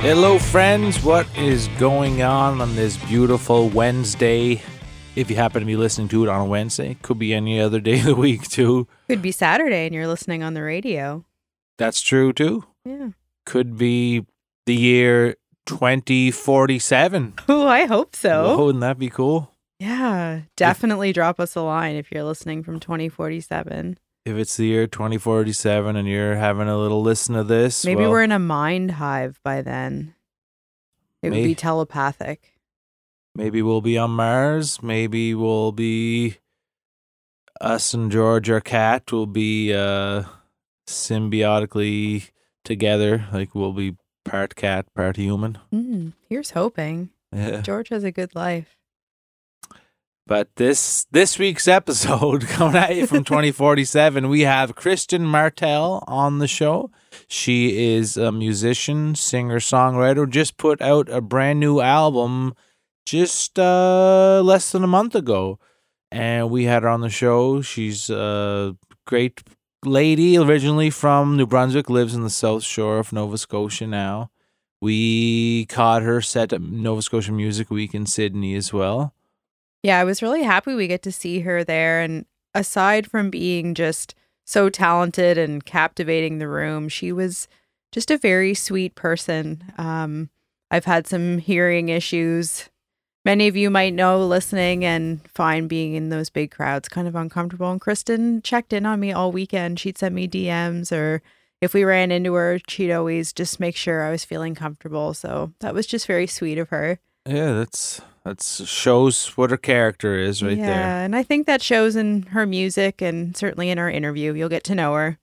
Hello, friends. What is going on on this beautiful Wednesday? If you happen to be listening to it on a Wednesday, could be any other day of the week, too. Could be Saturday and you're listening on the radio. That's true, too. Yeah. Could be the year 2047. Oh, I hope so. Oh, wouldn't that be cool? Yeah. Definitely drop us a line if you're listening from 2047. If it's the year 2047 and you're having a little listen to this, Maybe well, we're in a mind hive by then. It would be telepathic. maybe we'll be on Mars. Maybe we'll be us and George, our cat, will be uh, symbiotically together. Like we'll be part cat, part human. Mm, here's hoping. Yeah. George has a good life. But this this week's episode coming at you from 2047, we have Kristen Martell on the show. She is a musician, singer, songwriter. Just put out a brand new album just uh, less than a month ago, and we had her on the show. She's a great lady, originally from New Brunswick, lives in the South Shore of Nova Scotia now. We caught her set at Nova Scotia Music Week in Sydney as well. Yeah, I was really happy we get to see her there. And aside from being just so talented and captivating the room, she was just a very sweet person. Um, I've had some hearing issues. Many of you might know listening and find being in those big crowds kind of uncomfortable. And Kristen checked in on me all weekend. She'd send me DMs, or if we ran into her, she'd always just make sure I was feeling comfortable. So that was just very sweet of her. Yeah, that's that's shows what her character is right yeah, there. Yeah, and I think that shows in her music and certainly in our interview. You'll get to know her.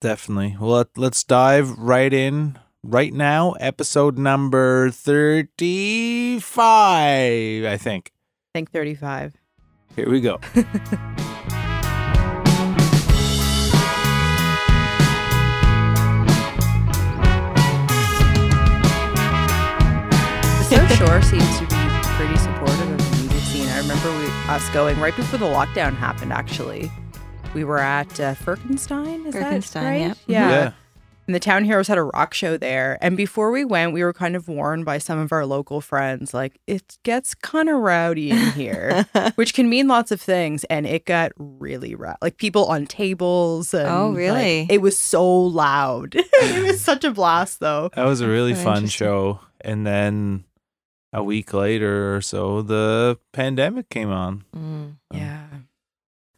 Definitely. Well, let, let's dive right in right now. Episode number 35, I think. I think 35. Here we go. Shore seems to be pretty supportive of the music scene. I remember we, us going right before the lockdown happened, actually. We were at uh, Firkenstein, is Firkenstein, that right? yep. Yeah. Yeah. And the Town Heroes had a rock show there. And before we went, we were kind of warned by some of our local friends, like, it gets kind of rowdy in here, which can mean lots of things. And it got really rowdy. Like people on tables. And, Oh, like, really? it was so loud. it was such a blast, though. That was a really Very fun show. And then a week later or so, the pandemic came on. Mm. Yeah.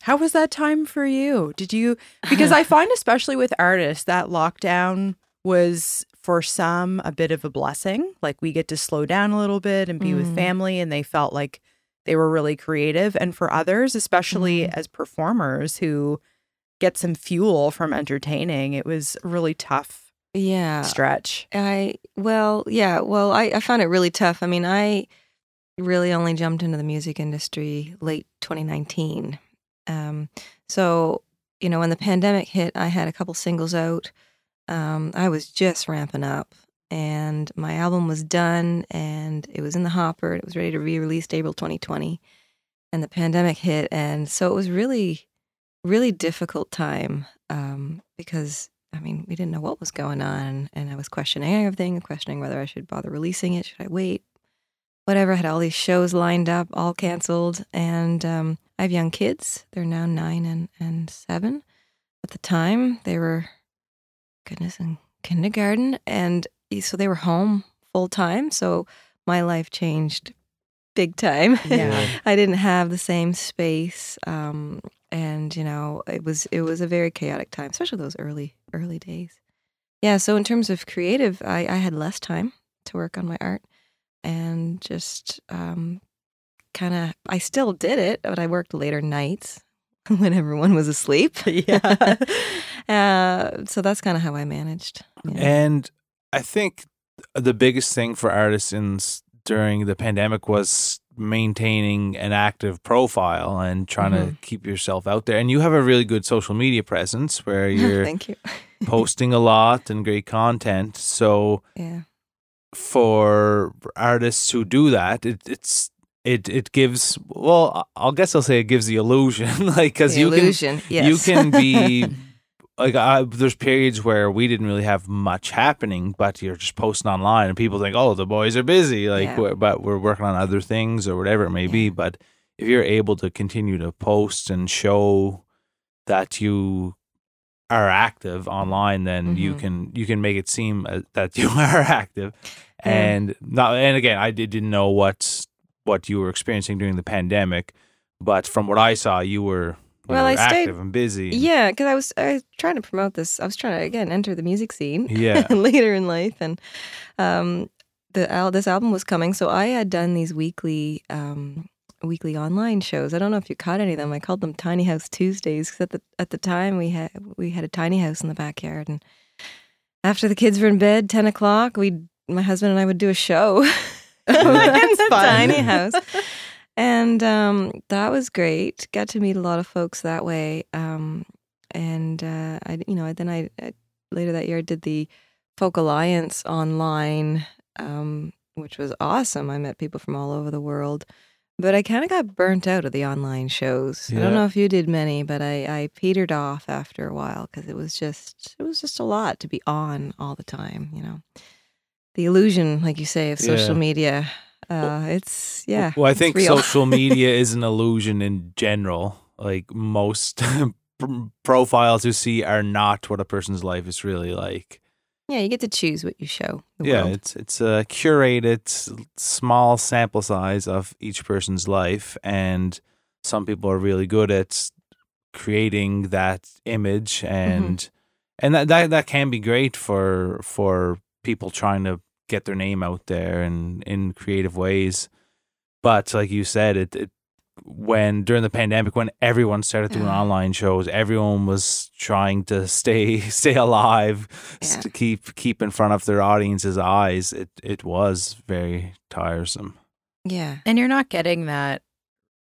How was that time for you? Did you because I find especially with artists that lockdown was for some a bit of a blessing. Like we get to slow down a little bit and be with Mm. family and they felt like they were really creative and for others, especially Mm. as performers who get some fuel from entertaining, it was really tough Yeah. stretch. I well, yeah, well, I, I found it really tough. I mean, I really only jumped into the music industry late 2019. Um, so you know, when the pandemic hit, I had a couple singles out. Um, I was just ramping up, and my album was done, and it was in the hopper. It was ready to be released April 2020, and the pandemic hit, and so it was really, really difficult time um, because I mean, we didn't know what was going on, and I was questioning everything, questioning whether I should bother releasing it. Should I wait? Whatever. I had all these shows lined up, all canceled, and um, I have young kids. They're now nine and and seven. At the time, they were, goodness, in kindergarten, and so they were home full time. So my life changed big time. Yeah. I didn't have the same space, um, and you know, it was it was a very chaotic time, especially those early early days. Yeah. So in terms of creative, I, I had less time to work on my art, and just um, kind of I still did it, but I worked later nights when everyone was asleep. Yeah. uh, so that's kind of how I managed. And I think the biggest thing for artists in, during the pandemic was maintaining an active profile and trying to Mhm. keep yourself out there. And you have a really good social media presence where you're Thank you. posting a lot and great content. So Yeah. for artists who do that, it, it's it it gives well, I guess I'll say it gives the illusion, like because you can yes. you can be like I, there's periods where we didn't really have much happening, but you're just posting online and people think, oh, the boys are busy, like, Yeah. we're, but we're working on other things or whatever it may be. But if you're able to continue to post and show that you are active online, then you Mhm. can you can make it seem uh, that you are active. Yeah. And not and again, I did, didn't know what what you were experiencing during the pandemic, but from what I saw, you were you Well, I stayed- active and busy. Yeah, because I was I was trying to promote this. I was trying to again enter the music scene. Yeah. later in life, and um, the al- this album was coming, so I had done these weekly um, weekly online shows. I don't know if you caught any of them. I called them Tiny House Tuesdays because at the at the time we had we had a tiny house in the backyard, and after the kids were in bed, ten o'clock, we my husband and I would do a show. in That's the fun. tiny house. And um, that was great. Got to meet a lot of folks that way. Um, and uh, I, you know, then I, I later that year I did the Folk Alliance online, um, which was awesome. I met people from all over the world. But I kind of got burnt out of the online shows. I don't know if you did many, but I, I petered off after a while because it was just it was just a lot to be on all the time. You know, the illusion, like you say, of social Yeah. media. Uh, it's yeah. Well, I think social media is an illusion in general. Like most profiles you see are not what a person's life is really like. yeah, you get to choose what you show. The yeah, world. it's it's a curated small sample size of each person's life, and some people are really good at creating that image, Mm-hmm. and and that, that that can be great for for people trying to get their name out there and in creative ways. But like you said, it, it when during the pandemic when everyone started doing Yeah. online shows, everyone was trying to stay stay alive, Yeah. to keep keep in front of their audience's eyes. It it was very tiresome. yeah. And you're not getting that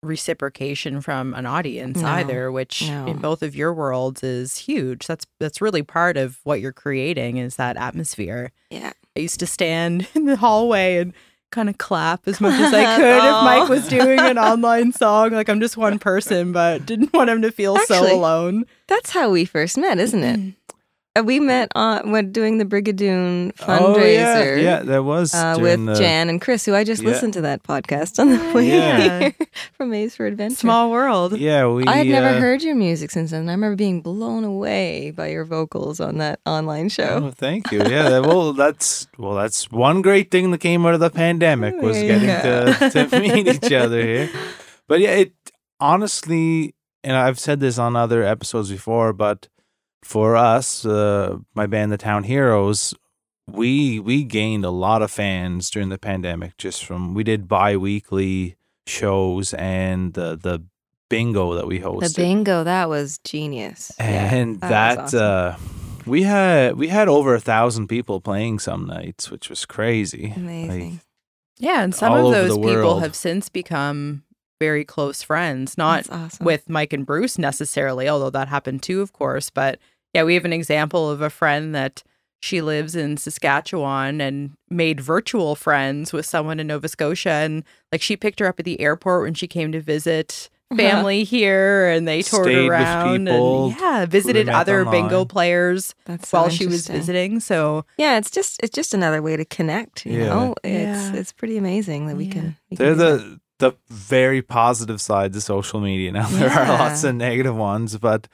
reciprocation from an audience No. either, which No. in both of your worlds is huge. That's that's really part of what you're creating is that atmosphere. Yeah. I used to stand in the hallway and kind of clap as much as I could if Mike was oh. doing an online song. Like I'm just one person, but didn't want him to feel Actually, so alone. That's how we first met, isn't it? Mm-hmm. Uh, we met on when doing the Brigadoon fundraiser. Oh yeah, yeah, that was Uh, with the- Jan and Chris, who I just Yeah. listened to that podcast on the way Yeah. here from Maze for Adventure. Small world. Yeah, we. I had never uh, heard your music since then. I remember being blown away by your vocals on that online show. Oh, thank you. Yeah, that- well, that's well, that's one great thing that came out of the pandemic was There getting to, to meet each other here. But yeah, it honestly, and I've said this on other episodes before, but for us, uh, my band, the Town Heroes, we we gained a lot of fans during the pandemic. Just from we did bi-weekly shows and the the bingo that we hosted. The bingo, that was genius. Yeah, and that that, awesome. uh we had we had over a thousand people playing some nights which was crazy Amazing. Like, Yeah, and some all of those people world. have since become very close friends. Not awesome. with Mike and Bruce necessarily, although that happened too, of course. But yeah, we have an example of a friend that she lives in Saskatchewan and made virtual friends with someone in Nova Scotia. And like she picked her up at the airport when she came to visit uh-huh. family here and they toured Stayed around people and yeah, visited met other bingo online. players That's so while she was visiting. So Yeah, it's just it's just another way to connect. You Yeah. know, it's Yeah. it's pretty amazing that we Yeah. can. We they're do that. the the very positive side to social media now there are lots of negative ones but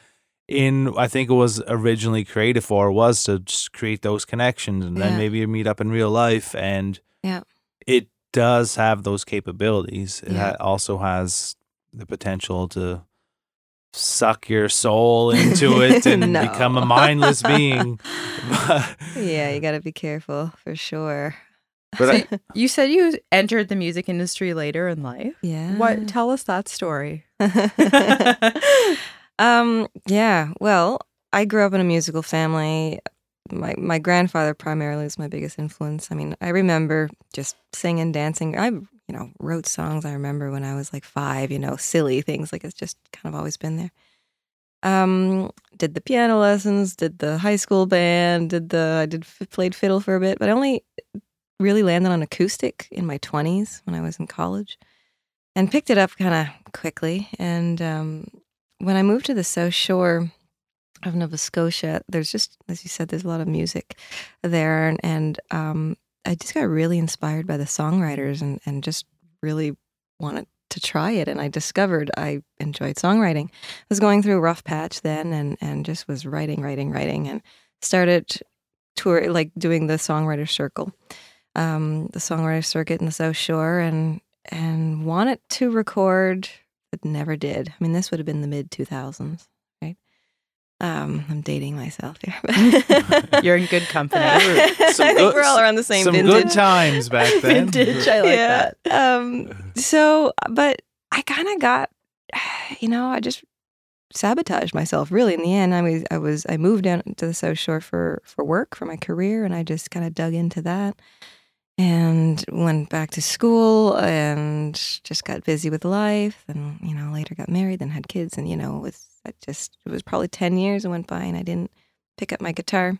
in i think it was originally created for was to just create those connections and then Yeah. maybe you meet up in real life and Yeah. it does have those capabilities it Yeah. ha- also has the potential to suck your soul into it and No. become a mindless being yeah, you got to be careful for sure. but I, you said you entered the music industry later in life. Yeah. What tell us that story? Um, yeah. Well, I grew up in a musical family. my my grandfather primarily was my biggest influence. I mean, I remember just singing, dancing. I you know wrote songs. I remember when I was like five. You know, silly things like it's just kind of always been there. Um, did the piano lessons, did the high school band, did the I did played fiddle for a bit, but I only really landed on acoustic in my twenties when I was in college, and picked it up kind of quickly. And um, when I moved to the South Shore of Nova Scotia, there's just, as you said, there's a lot of music there. And, and um, I just got really inspired by the songwriters and, and just really wanted to try it. And I discovered I enjoyed songwriting. I was going through a rough patch then and, and just was writing, writing, writing, and started tour, like doing the songwriter circle, um, the songwriter circuit in the South Shore, and, and wanted to record, but never did. I mean, this would have been the mid 2000s. Um, I'm dating myself here. You're in good company. I think we're all around the same Some vintage. good times back then. Vintage. I like yeah. that. Um, so, but I kind of got, you know, I just sabotaged myself. Really, in the end, I was, I was, I moved down to the South Shore for for work for my career, and I just kind of dug into that, and went back to school, and just got busy with life, and you know, later got married, then had kids, and you know, it was I just it was probably ten years that went by, and I didn't pick up my guitar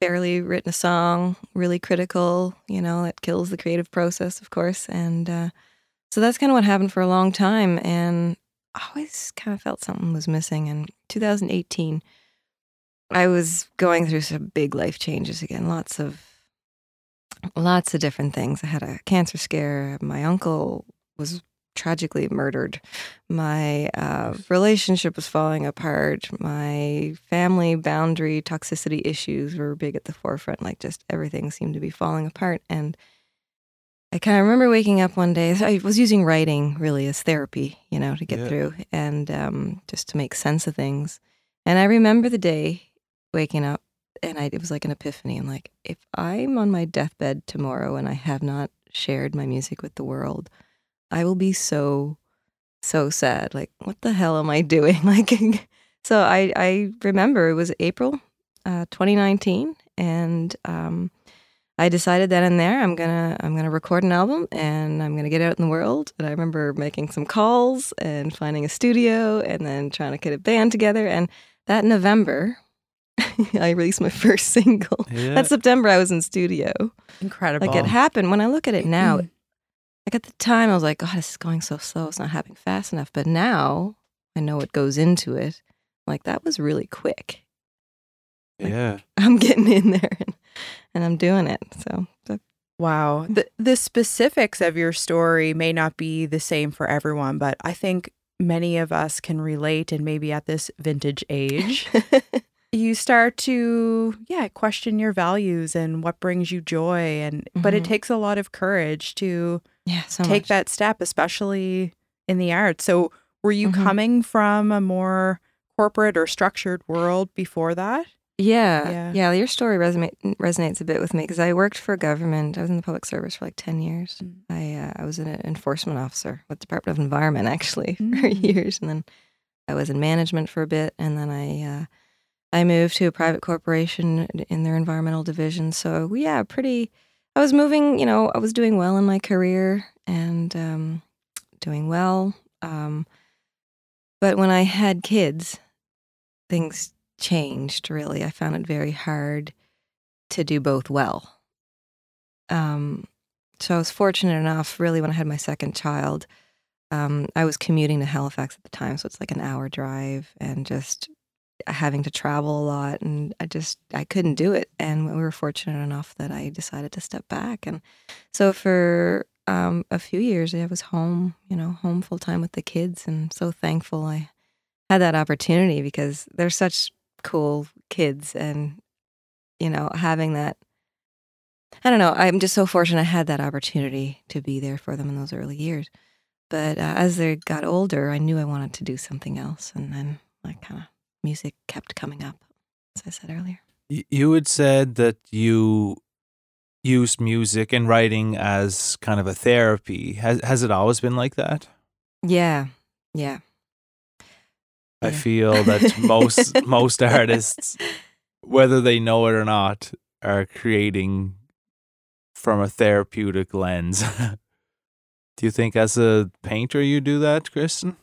barely written a song, really critical, you know, it kills the creative process, of course. And uh, so that's kind of what happened for a long time. And I always kind of felt something was missing. In 2018, I was going through some big life changes again, lots of lots of different things. I had a cancer scare. My uncle was tragically murdered. My uh, relationship was falling apart. My family boundary toxicity issues were big at the forefront. Like just everything seemed to be falling apart. And I kind of remember waking up one day. I was using writing really as therapy, you know, to get Yeah. through and um, just to make sense of things. And I remember the day waking up and I, it was like an epiphany. I'm like, if I'm on my deathbed tomorrow and I have not shared my music with the world, I will be so, so sad. Like, what the hell am I doing? Like, so I, I remember it was April uh, 2019, and um, I decided then and there I'm gonna I'm gonna record an album and I'm gonna get out in the world. And I remember making some calls and finding a studio and then trying to get a band together. And that November, I released my first single. Yeah. That September, I was in studio. Incredible. Like it happened. When I look at it now, Mm. like at the time, I was like, God, this is going so slow. It's not happening fast enough. But now I know what goes into it. Like that was really quick. yeah. I'm getting in there and, and I'm doing it. So that- Wow. The the specifics of your story may not be the same for everyone, but I think many of us can relate and maybe at this vintage age, you start to yeah, question your values and what brings you joy and but it Mhm. takes a lot of courage to yeah, so take much. that step especially in the arts. So were you Mhm. coming from a more corporate or structured world before that? Yeah, Yeah. yeah. Your story resonates resonates a bit with me because I worked for government. I was in the public service for like ten years. Mm. I uh, I was an enforcement officer with Department of Environment actually for Mm. years, and then I was in management for a bit, and then I uh, I moved to a private corporation in their environmental division. So yeah, pretty. I was moving. You know, I was doing well in my career and um, doing well. Um, but when I had kids, things changed really. I found it very hard to do both well. Um, so I was fortunate enough, really, when I had my second child, um, I was commuting to Halifax at the time, so it's like an hour drive, and just having to travel a lot, and I just I couldn't do it. And we were fortunate enough that I decided to step back, and so for um, a few years, I was home, you know, home full time with the kids, and so thankful I had that opportunity because they're such cool kids and you know having that i don't know i'm just so fortunate i had that opportunity to be there for them in those early years but uh, as they got older i knew i wanted to do something else and then I kind of music kept coming up as i said earlier You had said that you used music and writing as kind of a therapy. Has has it always been like that? yeah yeah I Yeah. feel that most most artists whether they know it or not, are creating from a therapeutic lens. do you think, as a painter, you do that, Kristen?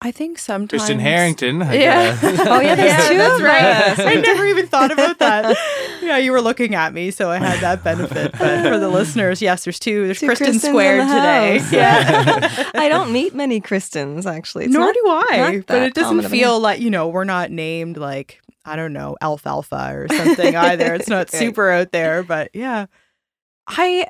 I think sometimes Kristen Herrington. Yeah. guess. Oh, yeah, there's two that's right. I never even thought about that. Yeah, you were looking at me, so I had that benefit. But for the listeners, yes, there's two. There's Two Kristen Kristens in squared the today. Yeah. I don't meet many Kristens actually. It's Nor not- do I. But it doesn't common of a feel like, you know, we're not named like, I don't know, alfalfa or something either. It's not Right. super out there, but yeah. I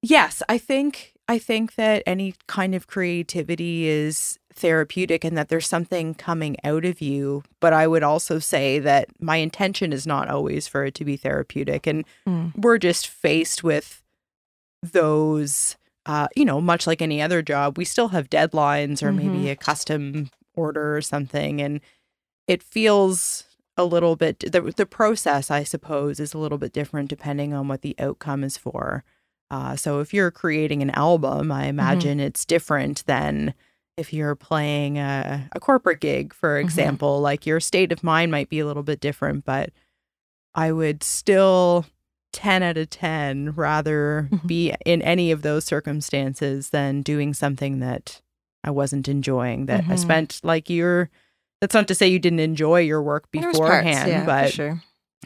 yes, I think I think that any kind of creativity is therapeutic and that there's something coming out of you, but I would also say that my intention is not always for it to be therapeutic and Mm. we're just faced with those uh, you know, much like any other job, we still have deadlines or maybe Mhm. a custom order or something. And it feels a little bit, the, the process, I suppose, is a little bit different depending on what the outcome is for. Uh, so if you're creating an album, I imagine it's different than if you're playing a, a corporate gig, for example. Like your state of mind might be a little bit different, but I would still 10 out of 10 rather Mhm. be in any of those circumstances than doing something that I wasn't enjoying that I spent like you're that's not to say you didn't enjoy your work was parts, beforehand yeah, but sure.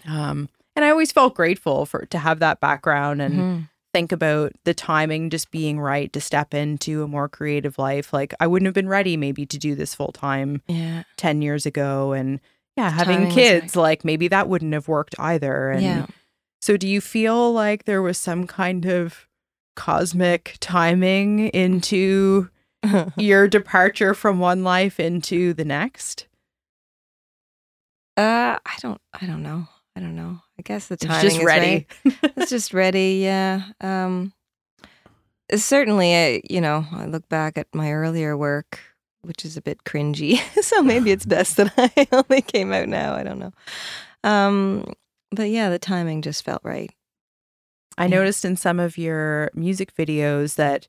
um and I always felt grateful for to have that background and. Think about the timing just being right to step into a more creative life like I wouldn't have been ready maybe to do this full time Yeah. 10 years ago and yeah having Timing kids like maybe that wouldn't have worked either and yeah. so do you feel like there was some kind of cosmic timing into your departure from one life into the next? Uh, I don't. I don't know. I don't know. I guess the It's timing just is ready. right. it's just ready. Yeah. Um. Certainly, I, you know, I look back at my earlier work, which is a bit cringy. so maybe it's best that I only came out now. I don't know. Um. But yeah, the timing just felt right. I Yeah. noticed in some of your music videos that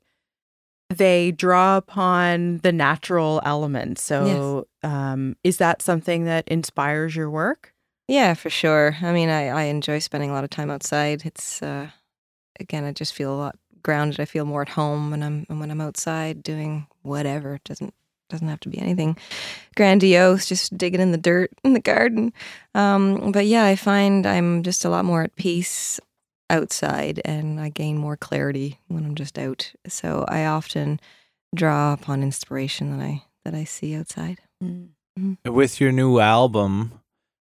they draw upon the natural elements. So, um, is that something that inspires your work? Yeah, for sure. I mean, I, I enjoy spending a lot of time outside. It's uh, again, I just feel a lot grounded. I feel more at home when I'm when I'm outside doing whatever. It doesn't doesn't have to be anything grandiose. Just digging in the dirt in the garden. Um, but yeah, I find I'm just a lot more at peace outside, and I gain more clarity when I'm just out. So I often draw upon inspiration that I that I see outside. With your new album,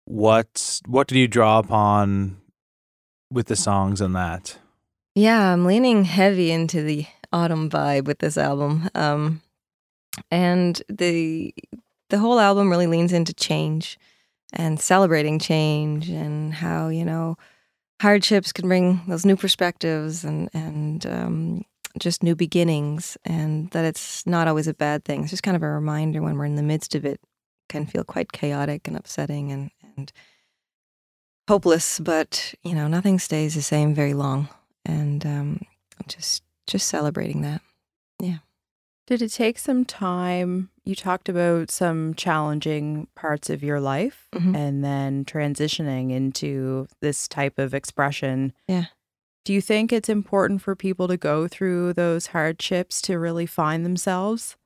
what what did you draw upon with the songs and that? Yeah, I'm leaning heavy into the autumn vibe with this album. Um and the the whole album really leans into change and celebrating change and how, you know, hardships can bring those new perspectives and and um just new beginnings and that it's not always a bad thing. It's just kind of a reminder when we're in the midst of it can feel quite chaotic and upsetting and and hopeless, but you know, nothing stays the same very long and um, just just celebrating that. Yeah. Did it take some time? You talked about some challenging parts of your life Mhm. and then transitioning into this type of expression. Yeah. Do you think it's important for people to go through those hardships to really find themselves?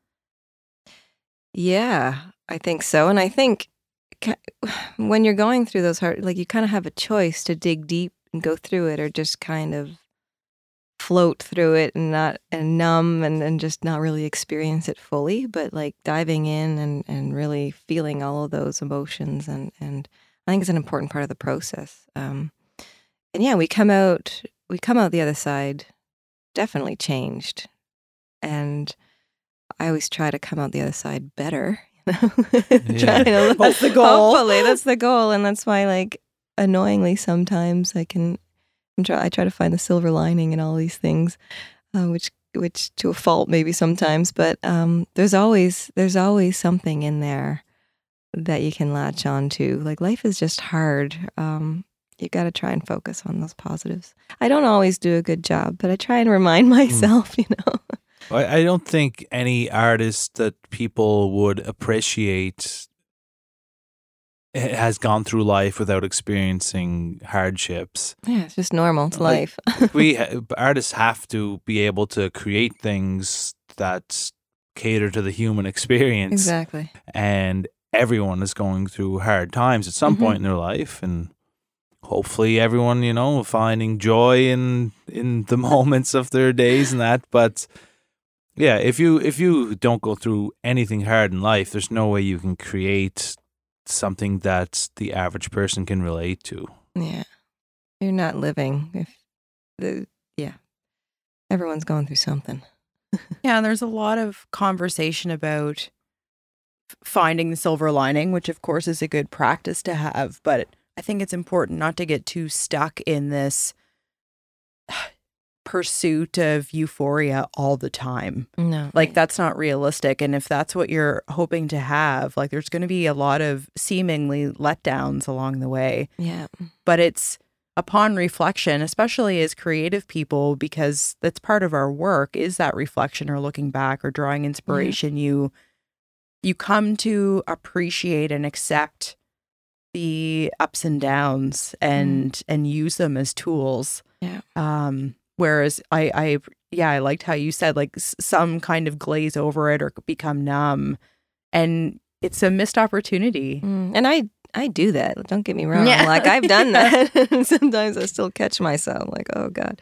Yeah, I think so, and I think when you're going through those hard, like you kind of have a choice to dig deep and go through it, or just kind of float through it and not and numb and, and just not really experience it fully but like diving in and and really feeling all of those emotions and and i think it's an important part of the process um and yeah we come out we come out the other side definitely changed and i always try to come out the other side better. Trying to- That's the goal. hopefully that's the goal and that's why like annoyingly sometimes i can I'm try, I try to find the silver lining in all these things, uh, which which to a fault maybe sometimes, but um, there's always there's always something in there that you can latch on to. Like life is just hard. Um, you got to try and focus on those positives. I don't always do a good job, but I try and remind myself. You know, I, I don't think any artist that people would appreciate has gone through life without experiencing hardships. Yeah, it's just normal. It's Like- life. we artists have to be able to create things that cater to the human experience exactly. and everyone is going through hard times at some Mhm. point in their life and hopefully everyone you know finding joy in in the moments of their days and that but yeah if you if you don't go through anything hard in life there's no way you can create something that the average person can relate to Yeah. You're not living if the yeah. Everyone's going through something. Yeah, and there's a lot of conversation about finding the silver lining, which of course is a good practice to have, but I think it's important not to get too stuck in this pursuit of euphoria all the time. No. Like that's not realistic and if that's what you're hoping to have, like there's going to be a lot of seemingly letdowns along the way Yeah. but it's upon reflection especially as creative people because that's part of our work is that reflection or looking back or drawing inspiration you you come to appreciate and accept the ups and downs and and use them as tools Yeah. um whereas i i yeah i liked how you said like s- some kind of glaze over it or become numb and it's a missed opportunity Mm, And I I do that. Don't get me wrong. Yeah. Like I've done that. Sometimes I still catch myself like, oh God.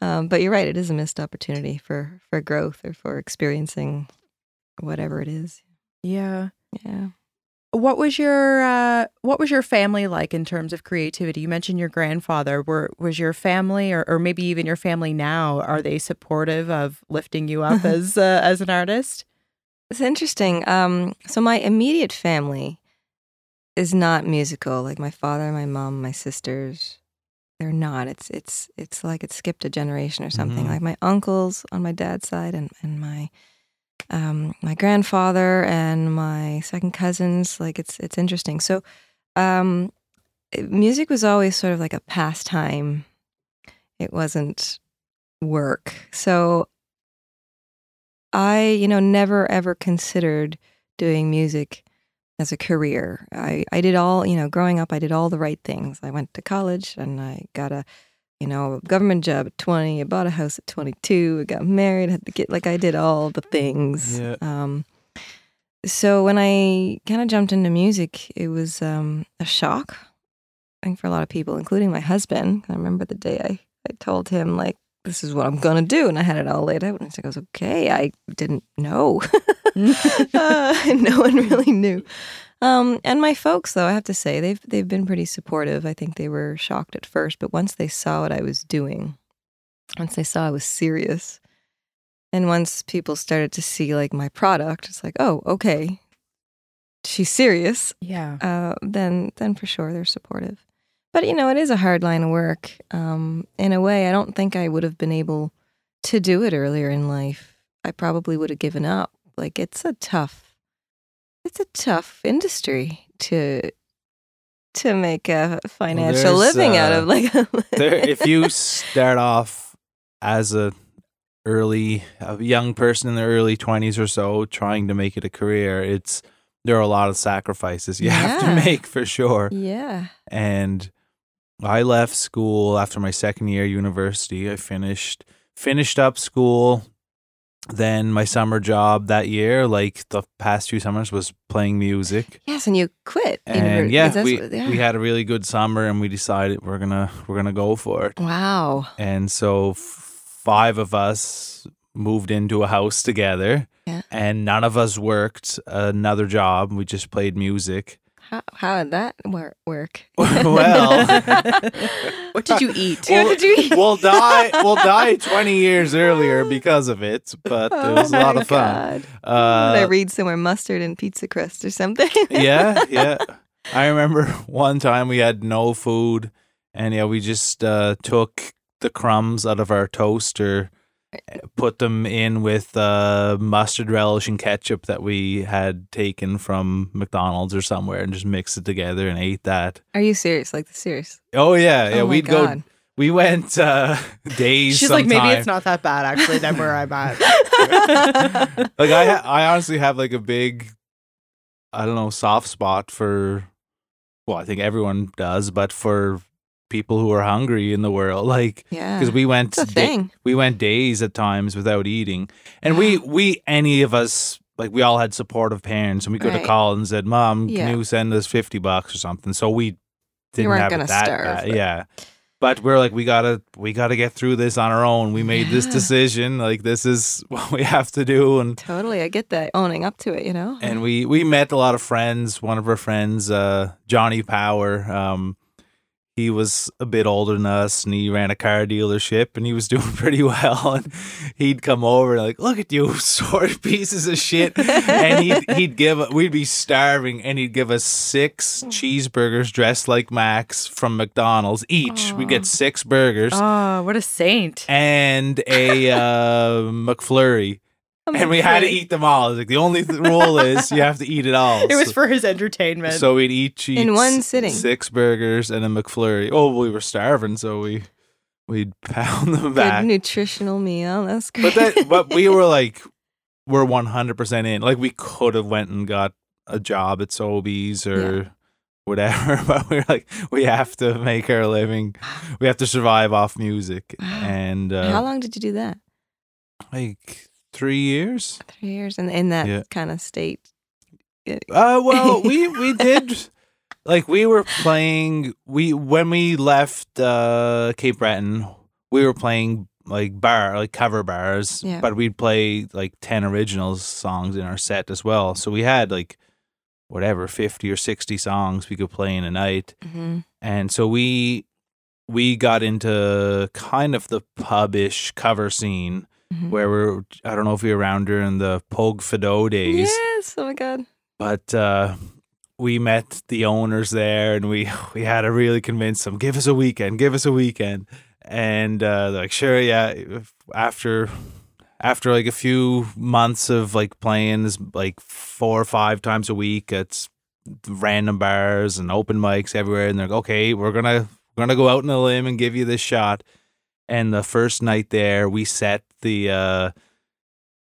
Um, but you're right. It is a missed opportunity for for growth or for experiencing whatever it is. yeah Yeah. What was your uh, what was your family like in terms of creativity? You mentioned your grandfather. Were was your family, or, or maybe even your family now, are they supportive of lifting you up as uh, as an artist? It's interesting. Um, so my immediate family is not musical. Like my father, my mom, my sisters, they're not. It's it's it's like it skipped a generation or something. Mhm. Like my uncles on my dad's side and and my um, my grandfather and my second cousins. Like it's it's interesting. So um, music was always sort of like a pastime. It wasn't work. So I, you know, never ever considered doing music as a career. I, I did all, you know, growing up, I did all the right things. I went to college and I got a, you know, government job at 20. I bought a house at 22. I got married, had to get, like, I did all the things. Yeah. Um, so when I kind of jumped into music, it was um, a shock, I think, for a lot of people, including my husband. I remember the day I, I told him, like, this is what I'm going to do. And I had it all laid out. And he goes, okay, I didn't know. uh, no one really knew. Um, and my folks, though, I have to say, they've they've been pretty supportive. I think they were shocked at first, but once they saw what I was doing, once they saw I was serious, and once people started to see like my product, it's like, oh, okay, she's serious. Yeah, Uh, then then for sure they're supportive. But you know, it is a hard line of work. Um, in a way, I don't think I would have been able to do it earlier in life. I probably would have given up. Like it's a tough, it's a tough industry to to make a financial there's, living out uh, of. Like, there, if you start off as a early a young person in the early 20s or so trying to make it a career it's there are a lot of sacrifices you have to make for sure. Yeah, and i left school after my second year university. I finished finished up school then my summer job that year like the past two summers was playing music yes, and you quit. and yeah we, yeah. we had a really good summer and we decided we're gonna we're gonna go for it wow. and so f- five of us moved into a house together Yeah. and none of us worked another job we just played music How how did that wor- work? well what did you eat? What did you eat? we'll die we'll die 20 years earlier because of it but it was a Oh lot my of fun God. Did I uh, read somewhere mustard and pizza crust or something? yeah yeah i remember one time we had no food and yeah we just uh, took the crumbs out of our toaster put them in with uh, mustard relish and ketchup that we had taken from mcdonald's or somewhere and just mixed it together and ate that Are you serious? Like the serious? oh yeah yeah oh my we'd go we went uh, days She's like, maybe it's not that bad actually. Than where I'm at. like I, I honestly have like a big, I don't know, soft spot for well, I think everyone does, but for people who are hungry in the world, like Yeah. because we went da- we went days at times without eating, and we we any of us like we all had supportive parents, and we could have Right. called and said, "Mom, Yeah. can you send us fifty bucks or something?" So we didn't have gonna it that starve, bad. but- yeah. But we're like, we gotta, we gotta get through this on our own. We made this decision. Like, this is what we have to do, and Totally. I get that. Owning up to it, you know? and we we met a lot of friends. One of our friends, uh, Johnny Power, um, he was a bit older than us, and he ran a car dealership, and he was doing pretty well. And he'd come over and like, look at you, sort pieces of shit. and he'd he'd give we'd be starving, and he'd give us six cheeseburgers dressed like Max from McDonald's each. We get six burgers. Oh, what a saint. And a uh, McFlurry, I'm and we had to eat them all. Like the only th- rule is you have to eat it all. It was So- for his entertainment. so we'd each eat In one sitting. six burgers and a McFlurry. Oh, we were starving, so we we'd pound them Good back. nutritional meal. That's great. But that, but we were like, we're one hundred percent in. Like we could have went and got a job at Sobeys or whatever, but we're like, we have to make our living. We have to survive off music, Wow. and How uh, long did you do that? like three years. Three years, and in that Yeah. kind of state. Uh, well, we we did like we were playing. We when we left uh, Cape Breton, we were playing like bar like cover bars, Yeah. but we'd play like ten originals songs in our set as well. So we had like whatever fifty or sixty songs we could play in a night, hmm and so we we got into kind of the pubish cover scene Mhm. where we're I don't know if you're around during the Pogue Fado days Yes. Oh my God. but uh, we met the owners there and we we had to really convince them give us a weekend give us a weekend and uh, they're like sure yeah after after like a few months of like playing this like four or five times a week at random bars and open mics everywhere and they're like okay we're gonna we're gonna go out on a limb and give you this shot and the first night there we set the uh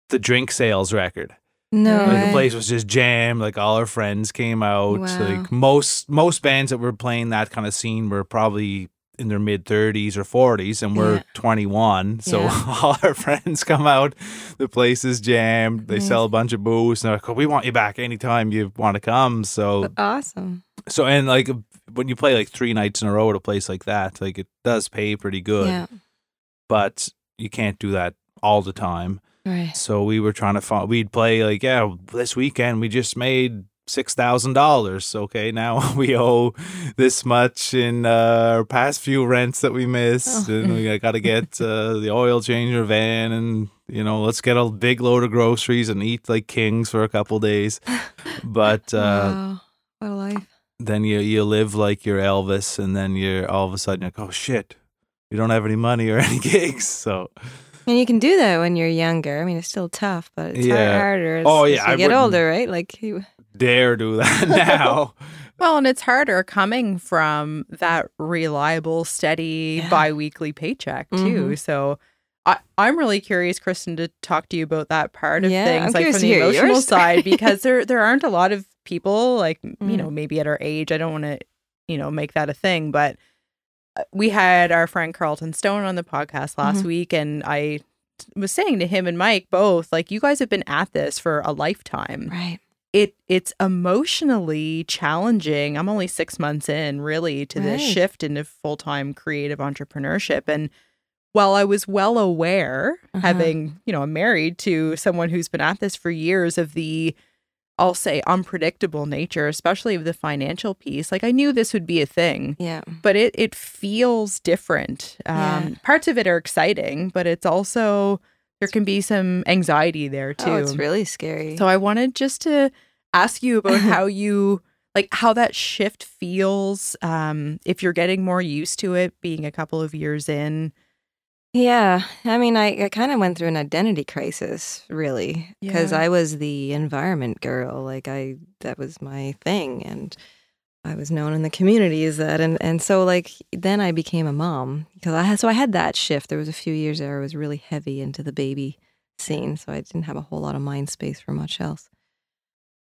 the drink sales record No. like the place was just jammed. Like all our friends came out. Wow. Like most most bands that were playing that kind of scene were probably in their mid thirties or forties, and we're Yeah. twenty one. So Yeah. all our friends come out. The place is jammed. They sell a bunch of booze, and they're like, "Oh, "We want you back anytime you want to come." So Awesome. so and like when you play like three nights in a row at a place like that, like it does pay pretty good, Yeah. But you can't do that all the time. Right. So we were trying to find. We'd play like, yeah, this weekend we just made six thousand dollars. Okay, now we owe this much in uh, our past few rents that we missed, Oh. and we got to get uh, the oil changer van, and you know, let's get a big load of groceries and eat like kings for a couple days. But uh, wow. What a life. then you you live like you're Elvis, and then you're all of a sudden you're like, oh shit, we don't have any money or any gigs, so. And you can do that when you're younger. I mean, it's still tough, but it's Yeah. harder as, Oh, as yeah, you I get older, right? Like you, Dare do that now. Well, and it's harder coming from that reliable, steady Yeah. bi-weekly paycheck too. Mhm. So I, I'm really curious, Kristen, to talk to you about that part of Yeah, things, I'm like from the emotional side, because there there aren't a lot of people like you Mm. know maybe at our age. I don't want to you know make that a thing, but we had our friend Carleton Stone on the podcast last Mhm. week, and I was saying to him and Mike both, like you guys have been at this for a lifetime right? it it's emotionally challenging. I'm only 6 months in really to this shift into full-time creative entrepreneurship and while I was well aware Uh-huh. having, you know, I'm married to someone who's been at this for years of the I'll say unpredictable nature, especially of the financial piece. Like I knew this would be a thing, Yeah. but it it feels different. Um Yeah. parts of it are exciting, but it's also there can be some anxiety there too. Oh, it's really scary. So I wanted just to ask you about how you like how that shift feels um if you're getting more used to it being a couple of years in. Yeah, I mean, I, I kind of went through an identity crisis, really, because Yeah. I was the environment girl. Like I, that was my thing, and I was known in the community as that. And and so like then I became a mom because I had so I had that shift. There was a few years there I was really heavy into the baby scene, so I didn't have a whole lot of mind space for much else.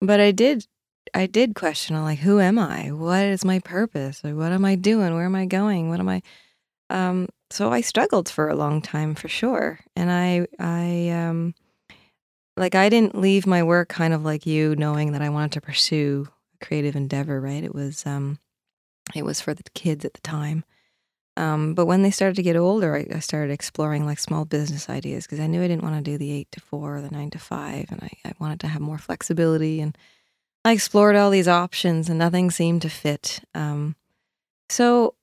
But I did I did question like who am I? What is my purpose? Like what am I doing? Where am I going? What am I um so I struggled for a long time for sure. And I I um like I didn't leave my work kind of like you knowing that I wanted to pursue a creative endeavor, right? It was um it was for the kids at the time. Um, but when they started to get older, I, I started exploring like small business ideas because I knew I didn't want to do the eight to four or the nine to five, and I, I wanted to have more flexibility. And I explored all these options, and nothing seemed to fit. Um, so,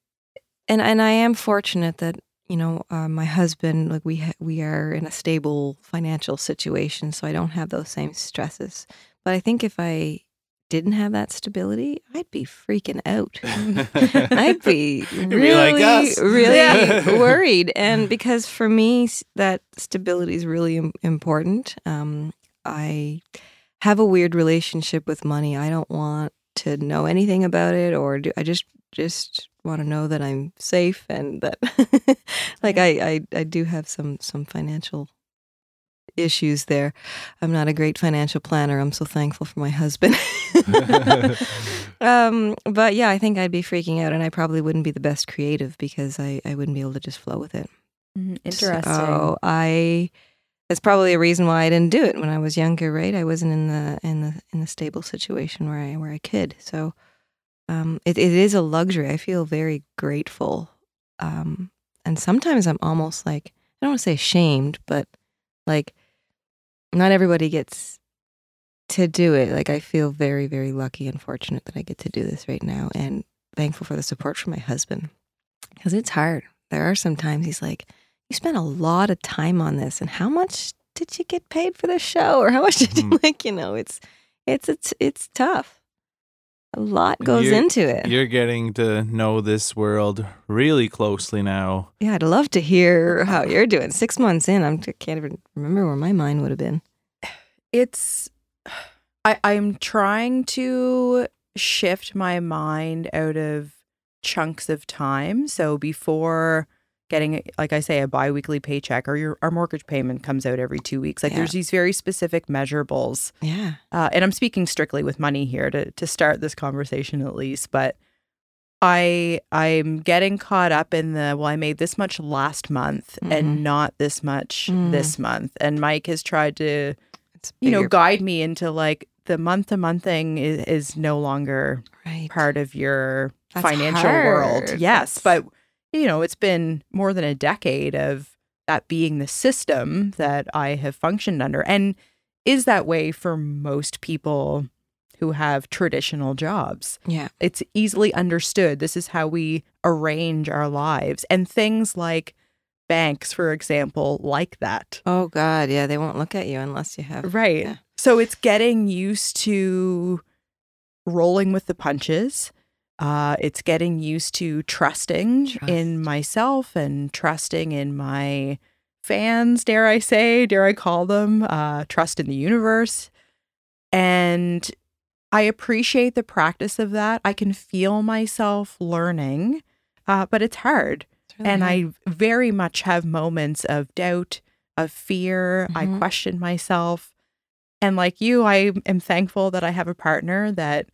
and and I am fortunate that you know uh, my husband, like we ha- we are in a stable financial situation, so I don't have those same stresses. But I think if I didn't have that stability, I'd be freaking out. I'd be really, like really Yeah. worried. And because for me, that stability is really important. Um, I have a weird relationship with money. I don't want to know anything about it, or do I just just want to know that I'm safe and that, like, I, I I do have some some financial issues there. I'm not a great financial planner. I'm so thankful for my husband. um, but yeah, I think I'd be freaking out and I probably wouldn't be the best creative because I, I wouldn't be able to just flow with it. Mhm, Interesting. So I that's probably a reason why I didn't do it when I was younger, right? I wasn't in the in the in the stable situation where I where I could. So um it, it is a luxury. I feel very grateful. Um and sometimes I'm almost like I don't want to say ashamed, but like not everybody gets to do it. Like I feel very, very lucky and fortunate that I get to do this right now and thankful for the support from my husband. Because it's hard. There are some times he's like, You spent a lot of time on this and how much did you get paid for the show? Or how much did you Mhm. like, you know, it's it's it's it's tough. A lot goes You're- into it. You're getting to know this world really closely now. Yeah, I'd love to hear how you're doing. Six months in, I'm, I can't even remember where my mind would have been. it's I, I'm trying to shift my mind out of chunks of time. So before getting like I say a biweekly paycheck or your our mortgage payment comes out every two weeks. Like Yeah. there's these very specific measurables. Yeah. Uh, and I'm speaking strictly with money here to to start this conversation at least, but I I'm getting caught up in the well I made this much last month Mhm. and not this much Mm. this month. And Mike has tried to you know guide me into like the month to month thing is, is no longer right. part of your That's financial world. Yes, That's- but you know, it's been more than a decade of that being the system that I have functioned under and is that way for most people who have traditional jobs. Yeah. It's easily understood. This is how we arrange our lives and things like banks for example like that. Oh God, yeah, they won't look at you unless you have. Right. Yeah. So it's getting used to rolling with the punches. Uh, it's getting used to trusting in myself and trusting in my fans, dare I say, dare I call them, uh, trust in the universe. And I appreciate the practice of that. I can feel myself learning, uh, but it's hard It's really and hard. I very much have moments of doubt, of fear. I Mhm. question myself. And like you, I am thankful that I have a partner that,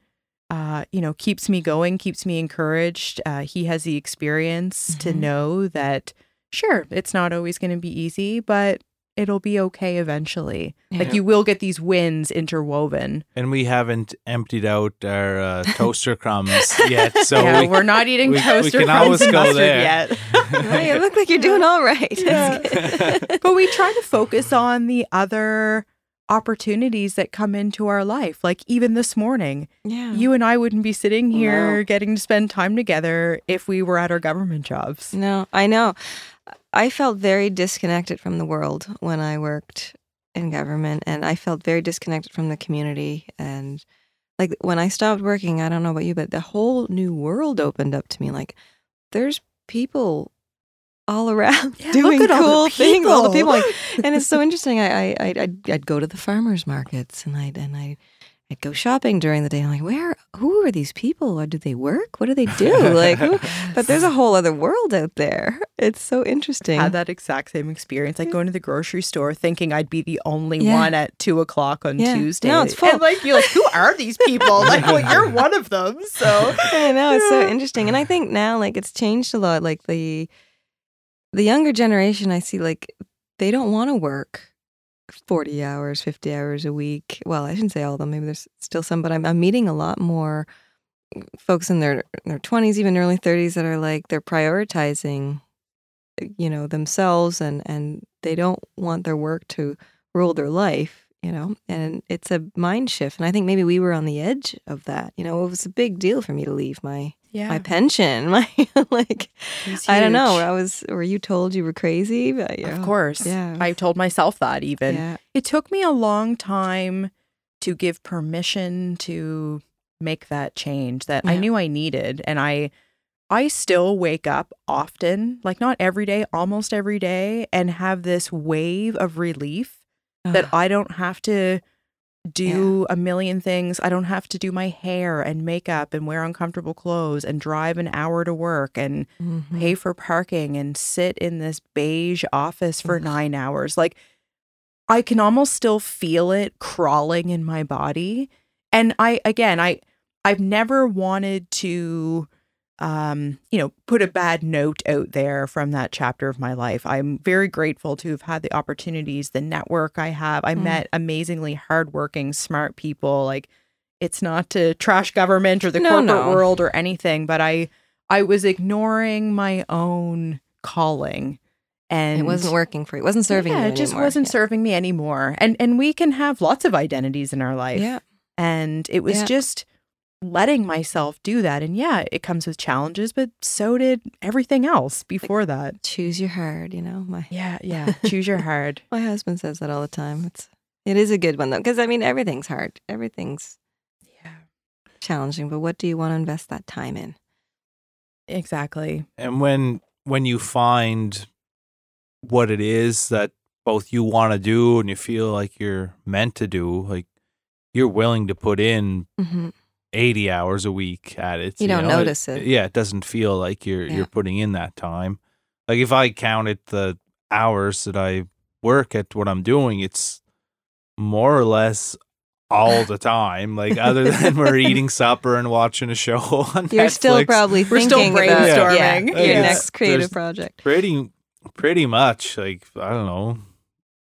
uh, you know, keeps me going, keeps me encouraged. Uh, he has the experience to Mhm. know that, sure, it's not always going to be easy, but it'll be okay eventually. Like you will get these wins interwoven. And we haven't emptied out our uh, toaster crumbs yet. So yeah, we, we, are not eating we- we toaster can crumbs always go mustard there. yet. No, you look like you're doing all right. Yeah. But we try to focus on the other opportunities that come into our life. Like even this morning, yeah. you and I wouldn't be sitting here No. getting to spend time together if we were at our government jobs. No, I know. I felt very disconnected from the world when I worked in government, and I felt very disconnected from the community. And like when I stopped working, I don't know about you, but the whole new world opened up to me. Like there's people all around Yeah, doing look at all the cool things. All the people, people. like, and it's so interesting. I, I, I'd, I'd, I'd go to the farmers markets, and I'd, and I, I'd go shopping during the day. I'm like, where? Who are these people? Or do they work? What do they do? Like, who? but there's a whole other world out there. It's so interesting. Had that exact same experience, like going to the grocery store, thinking I'd be the only Yeah. one at two o'clock on Yeah. Tuesday. No, it's full. And like you're like, who are these people? like, well, you're one of them. So I know it's so interesting, and I think now like it's changed a lot. Like the the younger generation, I see like they don't want to work forty mm. hours, fifty hours a week. Well, I shouldn't say all of them. Maybe there's still some, but I'm, I'm meeting a lot more mm, folks in their their twenties, even early thirties, that are like they're prioritizing, eh, you know, themselves, and and they don't want their work to rule their life. You know, and it's a mind shift. And I think maybe we were on the edge of that. You know, it was a big deal for me to leave my yeah, my pension. My like I don't know. I was were you told you were crazy? But, yeah. Of course. Yeah. I told myself that even. Yeah. It took me a long time to give permission to make that change that I knew I needed and I I still wake up often, like not every day, almost every day and have this wave of relief that I don't have to do a million things. I don't have to do my hair and makeup and wear uncomfortable clothes and drive an hour to work and Mhm. pay for parking and sit in this beige office for Ugh. nine hours. Like, I can almost still feel it crawling in my body. And I, again, I, I've never wanted to, um, you know, put a bad note out there from that chapter of my life. I'm very grateful to have had the opportunities, the network I have. I Mm. met amazingly hardworking, smart people. Like, it's not to trash government or the No, corporate no. world or anything, but I, I was ignoring my own calling and it wasn't working for you. It wasn't serving yeah, it just anymore. wasn't Yeah. serving me anymore. And and we can have lots of identities in our life. Yeah. And it was Yeah. just letting myself do that. And yeah, it comes with challenges, but so did everything else before that. Choose your hard, you know. My Yeah, yeah. Choose your hard. my husband says that all the time. It's it is a good one though, because I mean everything's hard. Everything's Yeah. challenging. But what do you want to invest that time in? Exactly. And when when you find what it is that both you want to do and you feel like you're meant to do, like you're willing to put in Mm-hmm. 80 hours a week at it. You don't know? notice it. Yeah, it doesn't feel like you're Yeah. you're putting in that time. Like if I counted the hours that I work at what I'm doing, it's more or less all the time. Like other than we're eating supper and watching a show on You're still probably We're still thinking about yeah, brainstorming. your next creative project. pretty pretty much like i don't know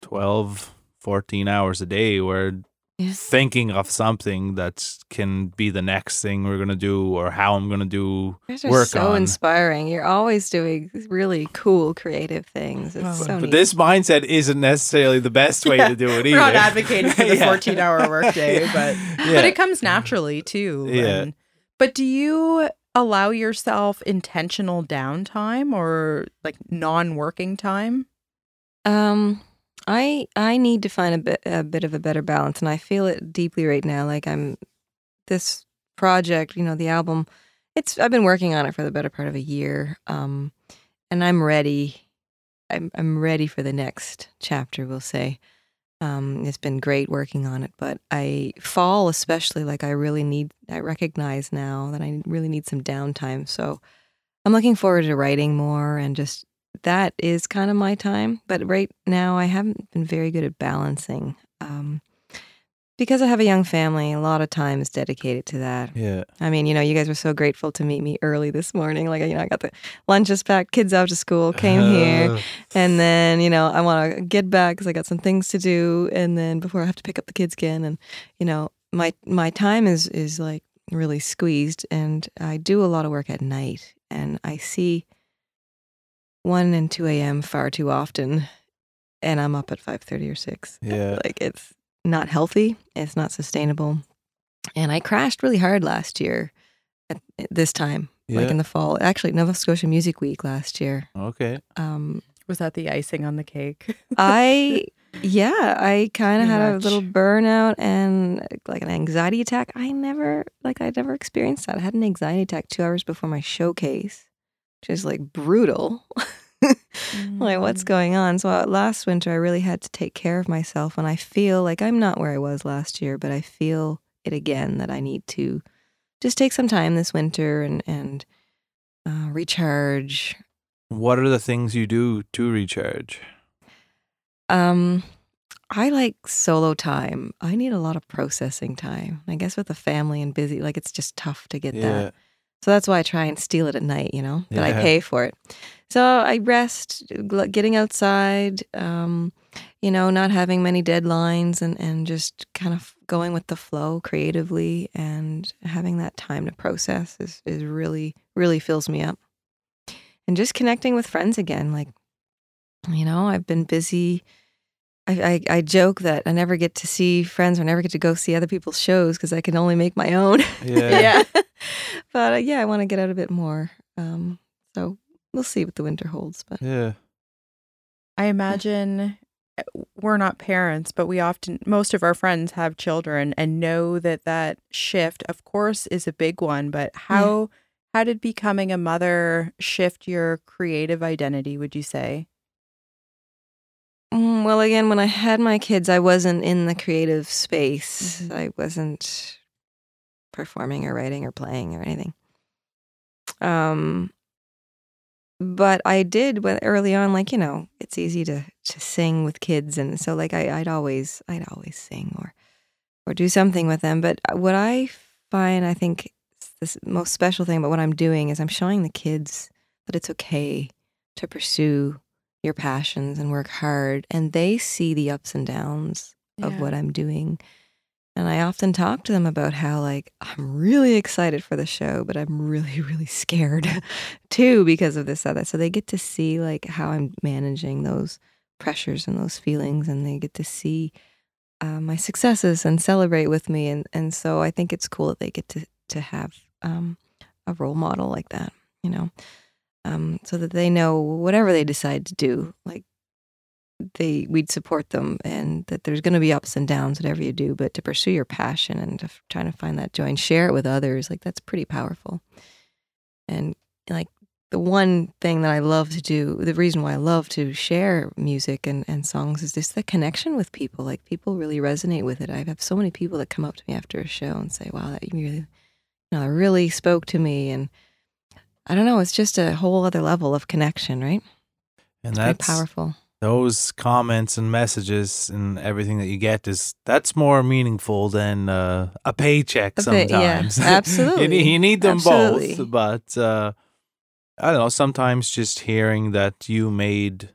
12 14 hours a day where Yeah. thinking of something that can be the next thing we're gonna do or how i'm gonna do You guys are work so on. inspiring. You're always doing really cool, creative things. It's Oh. so but neat. this mindset isn't necessarily the best way Yeah. to do it either We're not advocating for the Yeah. 14 hour workday, but yeah. but it comes naturally too. Yeah. And- but do you allow yourself intentional downtime or like non-working time? Um, I I need to find a bit a bit of a better balance, and I feel it deeply right now. Like I'm this project, you know, the album. It's I've been working on it for the better part of a year, um, and I'm ready. I'm I'm ready for the next chapter. We'll say. Um, it's been great working on it, but I fall especially like I really need. I recognize now that I really need some downtime. So I'm looking forward to writing more and just that is kind of my time. But right now, I haven't been very good at balancing. Um, because I have a young family, a lot of time is dedicated to that. yeah I mean, you know, you guys were so grateful to meet me early this morning. Like, you know, I got the lunches packed, kids out to school, came here. Uh, And then, you know, I want to get back because I got some things to do. And then before I have to pick up the kids again. And, you know, my, my time is, is like really squeezed. And I do a lot of work at night. And I see 1 and 2 a.m. far too often. And I'm up at 5.30 or 6. yeah Like, it's not healthy. It's not sustainable. And I crashed really hard last year at this time, like in the fall. Actually, Nova Scotia Music Week last year. okay Um, Was that the icing on the cake? I yeah, I kind of Too had a little burnout and like an anxiety attack. I never like I never experienced that. I had an anxiety attack 2 hours before my showcase, is like brutal. like what's going on? So uh, last winter I really had to take care of myself and I feel like I'm not where I was last year, but I feel it again that I need to just take some time this winter and and uh, recharge. What are the things you do to recharge? Um, I like solo time. I need a lot of processing time. I guess with a family and busy, like it's just tough to get that. So that's why I try and steal it at night, you know, but I pay for it. So I rest, getting outside, um, you know, not having many deadlines and, and just kind of going with the flow creatively and having that time to process is, is really, really fills me up. And just connecting with friends again. Like, you know, I've been busy. I, I, I joke that I never get to see friends or never get to go see other people's shows because I can only make my own Yeah. yeah. but uh, yeah, I want to get out a bit more. Um, so we'll see what the winter holds. But Yeah. I imagine uh, we're not parents, but we often, most of our friends have children and know that that shift, of course, is a big one. But how, how did becoming a mother shift your creative identity, would you say? Mm, well, again, when I had my kids, I wasn't in the creative space. Mhm. I wasn't performing or writing or playing or anything. Um, but I did when early on, like you know, it's easy to to sing with kids, and so like I, I'd always I'd always sing or or do something with them. But uh, what I find, I think, the most special thing about what I'm doing is I'm showing the kids that it's okay to pursue your passions and work hard, and they see the ups and downs of what I'm doing. And I often talk to them about how, like, I'm really excited for the show, but I'm really, really scared too because of this, other. So they get to see, like, how I'm managing those pressures and those feelings, and they get to see uh, my successes and celebrate with me. And, and so I think it's cool that they get to, to have um, a role model like that, you know, um, so that they know whatever they decide to do, like, they we'd support them and that there's going to be ups and downs whatever you do but to pursue your passion and to f- trying to find that joy and share it with others like that's pretty powerful. And like the one thing that i love to do the reason why i love to share music and, and songs is just the connection with people like people really resonate with it. I have so many people that come up to me after a show and say wow that really you know really spoke to me and i don't know it's just a whole other level of connection right And very that's powerful those comments and messages and everything that you get is that's more meaningful than uh, a paycheck A pay- yeah, sometimes. absolutely. you, need, you need them Absolutely. both, but uh, I don't know. Sometimes just hearing that you made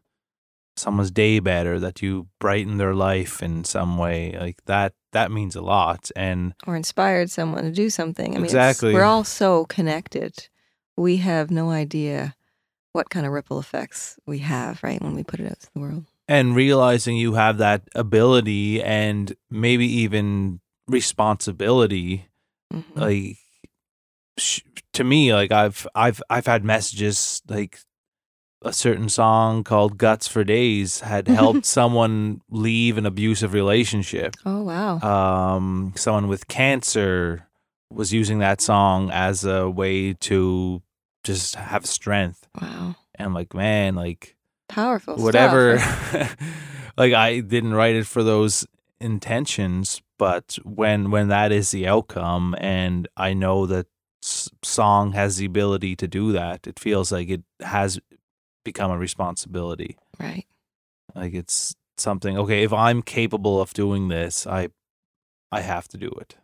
someone's day better, that you brightened their life in some way, like that, that means a lot. And or inspired someone to do something. I mean, Exactly. we're all so connected. We have no idea what kind of ripple effects we have, right, when we put it out to the world. and realizing you have that ability and maybe even responsibility Mhm. like sh- to me like i've i've i've had messages like a certain song called guts for days had helped someone leave an abusive relationship oh wow, um someone with cancer was using that song as a way to just have strength wow, and like man like powerful. stuff. whatever like i didn't write it for those intentions but when when that is the outcome and i know that song has the ability to do that it feels like it has become a responsibility right? like it's something okay if i'm capable of doing this i i have to do it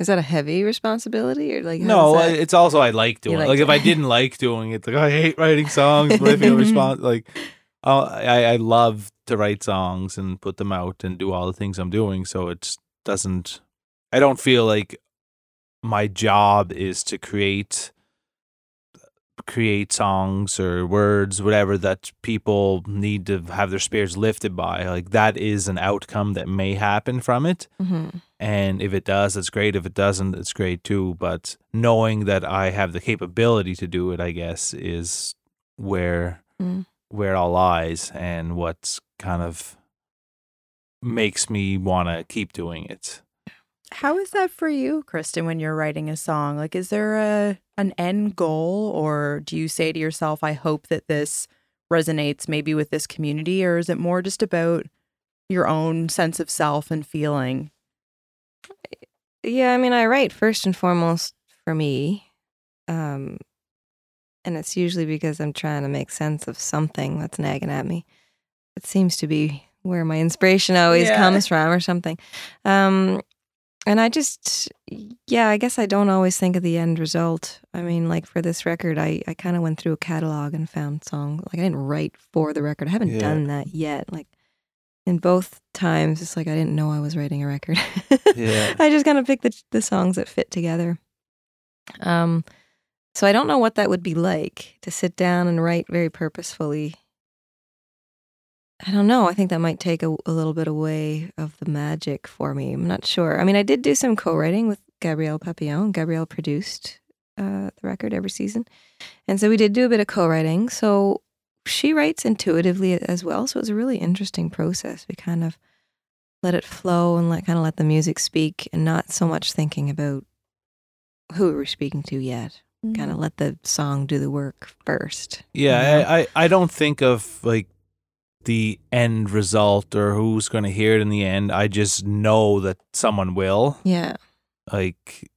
Is that a heavy responsibility or like no that- it's also i like doing like it like if i didn't like doing it like oh, i hate writing songs but i feel respons like I'll- I, I love to write songs and put them out and do all the things I'm doing. So it doesn't, I don't feel like my job is to create, create songs or words, whatever that people need to have their spirits lifted by. Like that is an outcome that may happen from it. Mhm. And if it does, it's great. If it doesn't, it's great too. But knowing that I have the capability to do it, I guess, is where Mm. where it all lies and what's kind of makes me want to keep doing it. How is that for you, Kristen, when you're writing a song? Like, is there a an end goal, or do you say to yourself, "I hope that this resonates maybe with this community," or is it more just about your own sense of self and feeling? Yeah, I mean, I write first and foremost for me. Um, and it's usually because I'm trying to make sense of something that's nagging at me. It seems to be where my inspiration always Yeah. comes from or something. Um, and I just, yeah, I guess I don't always think of the end result. I mean, like for this record, I, I kind of went through a catalog and found songs. Like I didn't write for the record. I haven't Yeah. done that yet. Like in both times, it's like I didn't know I was writing a record. Yeah. I just kind of picked the, the songs that fit together. Um, so I don't know what that would be like to sit down and write very purposefully. I don't know. I think that might take a, a little bit away of the magic for me. I'm not sure. I mean, I did do some co-writing with Gabrielle Papillon. Gabrielle produced uh, the record every season, and so we did do a bit of co-writing. So she writes intuitively as well. So it was a really interesting process. We kind of let it flow and let kind of let the music speak, and not so much thinking about who we were speaking to yet. Kind of let the song do the work first. you know? Yeah, I, I, I don't think of like the end result or who's going to hear it in the end. I just know that someone will. yeah, Like,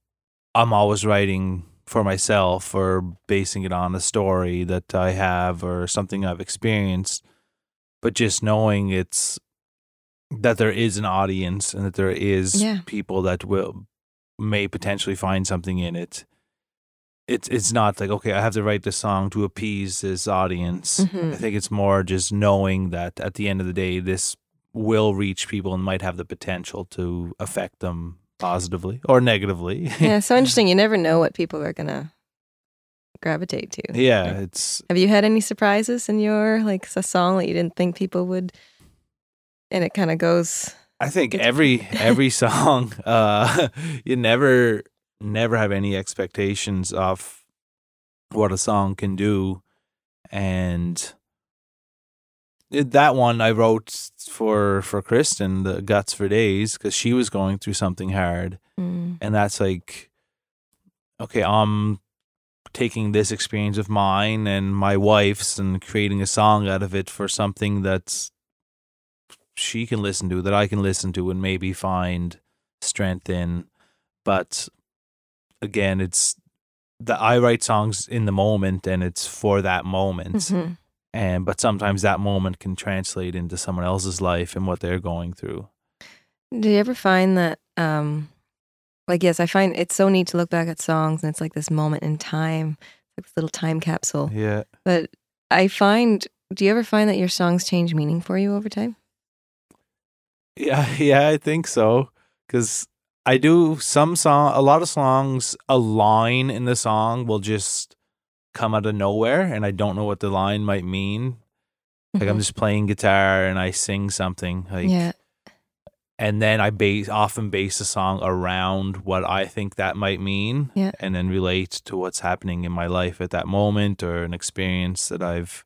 I'm always writing for myself or basing it on a story that I have or something I've experienced. But just knowing it's that there is an audience and that there is Yeah. people that will may potentially find something in it. It's it's not like okay, I have to write this song to appease this audience. Mhm. I think it's more just knowing that at the end of the day, this will reach people and might have the potential to affect them positively or negatively. yeah. So interesting. You never know what people are gonna gravitate to. yeah, it's Have you had any surprises in your like a song that you didn't think people would? And it kind of goes. I think every every song, uh, you never never have any expectations of what a song can do, and that one I wrote for for Kristen, the guts for days, because she was going through something hard, Mm, and that's like, okay, I'm taking this experience of mine and my wife's and creating a song out of it for something that's she can listen to that I can listen to and maybe find strength in. But again it's that I write songs in the moment and it's for that moment mhm. and but sometimes that moment can translate into someone else's life and what they're going through Do you ever find that, um, like, yes, I find it's so neat to look back at songs and it's like this moment in time, like this little time capsule. yeah But I find, do you ever find that your songs change meaning for you over time? Yeah, yeah, I think so. Because I do some song, a lot of songs, a line in the song will just come out of nowhere, and I don't know what the line might mean. Like I'm Mhm. just playing guitar and I sing something, like, yeah, and then I base often base a song around what I think that might mean, Yeah. and then relate to what's happening in my life at that moment or an experience that I've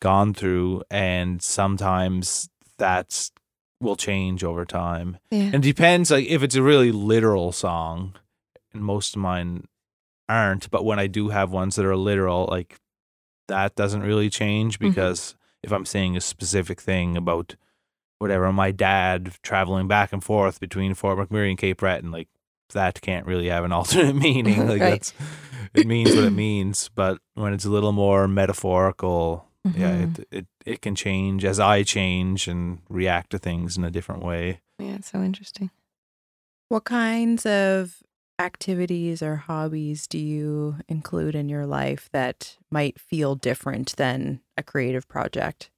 gone through, and sometimes that's will change over time. yeah, And it depends, like if it's a really literal song, and most of mine aren't, but when I do have ones that are literal, like that doesn't really change Mhm. because if I'm saying a specific thing about whatever, my dad traveling back and forth between Fort McMurray and Cape Breton, like that can't really have an alternate meaning. Like Right. that's it means what it means. But when it's a little more metaphorical, yeah, Mhm. it, it it can change as I change and react to things in a different way. yeah. It's so interesting. What kinds of activities or hobbies do you include in your life that might feel different than a creative project?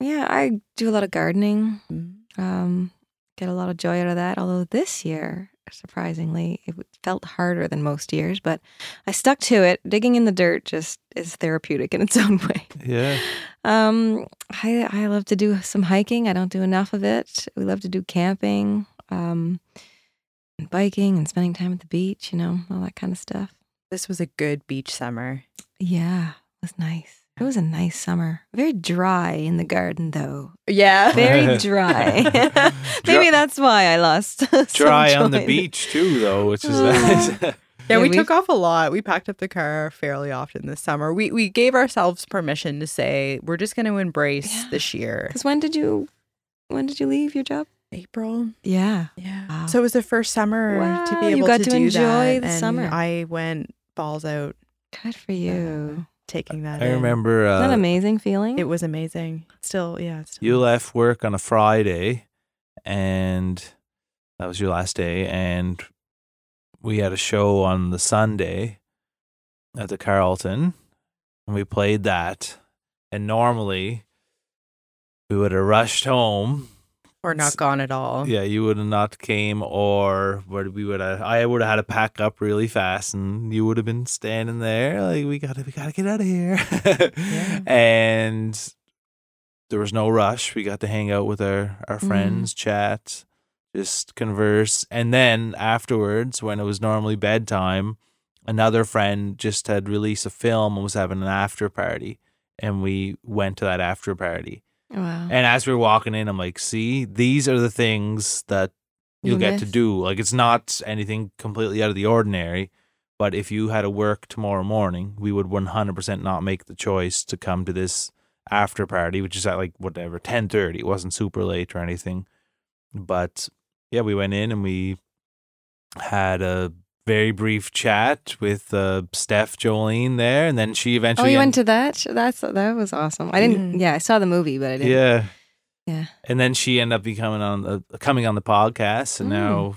Yeah, I do a lot of gardening. Mm. Um, get a lot of joy out of that. Although this year, surprisingly, it felt harder than most years, but I stuck to it. Digging in the dirt just is therapeutic in its own way. Yeah. Um, I I love to do some hiking. I don't do enough of it. We love to do camping, um, and biking, and spending time at the beach. You know, all that kind of stuff. This was a good beach summer. Yeah, it was nice. It was a nice summer. Very dry in the garden, though. Yeah. Very dry. Maybe that's why I lost. some Dry on the beach too, though, which is Oh. nice. Yeah, Yeah, we we- took off a lot. We packed up the car fairly often this summer. We we gave ourselves permission to say we're just going to embrace Yeah. this year. Because when did you, when did you leave your job? April. Yeah. Yeah. Wow. So it was the first summer to Wow, be you able got to, to do enjoy that, the and summer. I went balls out Good for you. Taking that. I in. remember Isn't that uh, amazing feeling? It was amazing. Still, yeah. Still you left work on a Friday, and that was your last day, and we had a show on the Sunday at the Carleton, and we played that. And normally, we would have rushed home. Or not gone at all. Yeah, you would have not came, or we would have. I would have had to pack up really fast, and you would have been standing there like, "We gotta, we gotta get out of here." And there was no rush. We got to hang out with our our Mhm. friends, chat, just converse, and then afterwards, when it was normally bedtime, another friend just had released a film and was having an after party, and we went to that after party. Wow. And as we were walking in, I'm like, see, these are the things that you'll You get to do. Like, it's not anything completely out of the ordinary. But if you had to work tomorrow morning, we would 100% not make the choice to come to this after party, which is at like whatever 10:30. It wasn't super late or anything. But yeah, we went in and we had a very brief chat with uh, Steph Jolene there, and then she eventually. Oh, eventually you went to that? That's that was awesome. I didn't. Yeah, I saw the movie, but I didn't. Yeah. Yeah. And then she ended up becoming on the coming on the podcast and Mm. now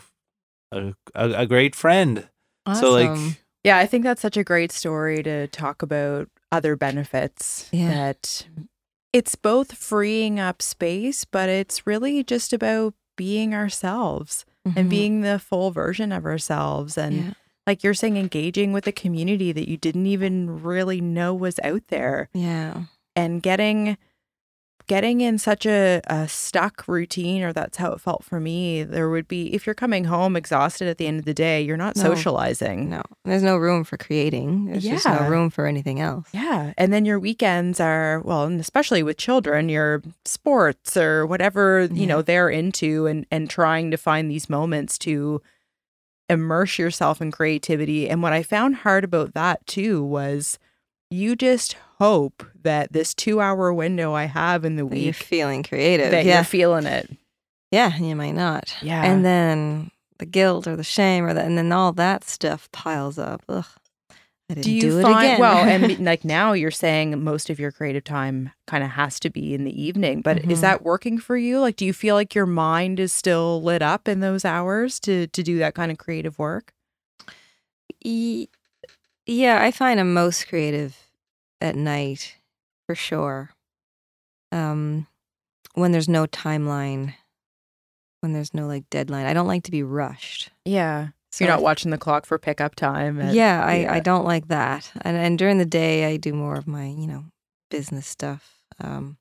a, a a great friend. Awesome. So like Yeah, I think that's such a great story to talk about other benefits. Yeah. That it's both freeing up space, but it's really just about being ourselves and Mhm. being the full version of ourselves. And Yeah. like you're saying, engaging with a community that you didn't even really know was out there Yeah. and getting getting in such a, a stuck routine or that's how it felt for me there would be if you're coming home exhausted at the end of the day you're not No. socializing No, there's no room for creating. There's just no room for anything else. Yeah. And then your weekends are, well, and especially with children, your sports or whatever, you know, they're into and and trying to find these moments to immerse yourself in creativity. And what I found hard about that too was you just hope that this 2-hour window I have in the That you're week feeling creative. that yeah. you're feeling it. yeah, you might not. Yeah. And then the guilt or the shame or that, and then all that stuff piles up. Ugh. I didn't do you do it find again. well and like now you're saying most of your creative time kind of has to be in the evening but is Mhm. that working for you like do you feel like your mind is still lit up in those hours to to do that kind of creative work Ye- yeah, I find I'm most creative at night for sure. Um, when there's no timeline, when there's no like deadline, I don't like to be rushed. yeah So you're not watching the clock for pickup time at- yeah, I, yeah. I don't like that. And and during the day, I do more of my you know business stuff. Um,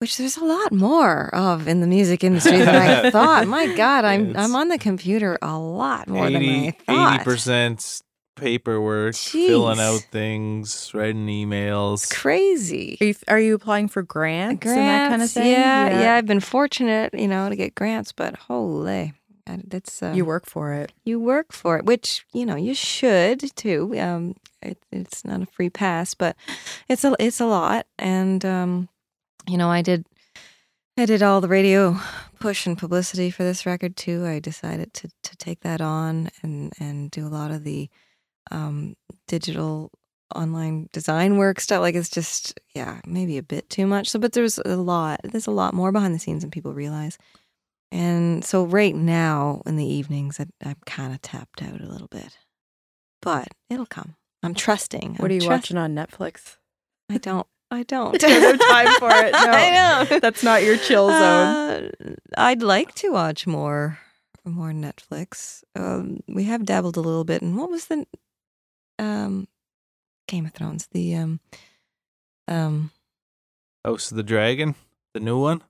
which there's a lot more of in the music industry than I thought. My God, I'm It's- I'm on the computer a lot more than I thought. percent paperwork, filling out things, writing emails. It's crazy. are you, are you applying for grants, and that kind of thing Yeah, yeah, I've been fortunate, you know, to get grants, but holy, that's uh, you work for it you work for it, which you know you should too. Um, it, it's not a free pass, but it's a it's a lot, and um, you know, I did I did all the radio push and publicity for this record too. I decided to to take that on and and do a lot of the um, digital online design work stuff. Like it's just yeah, maybe a bit too much. So, but there's a lot. There's a lot more behind the scenes than people realize. And so right now in the evenings, I, I'm kind of tapped out a little bit, but it'll come. I'm trusting. what I'm are you trust- watching on netflix I don't. I don't. Don't have time for it, no. I know. that's not your chill zone Uh, I'd like to watch more, more Netflix. Um, we have dabbled a little bit. And what was the um, Game of Thrones? The um, um, House of the Dragon, the new one.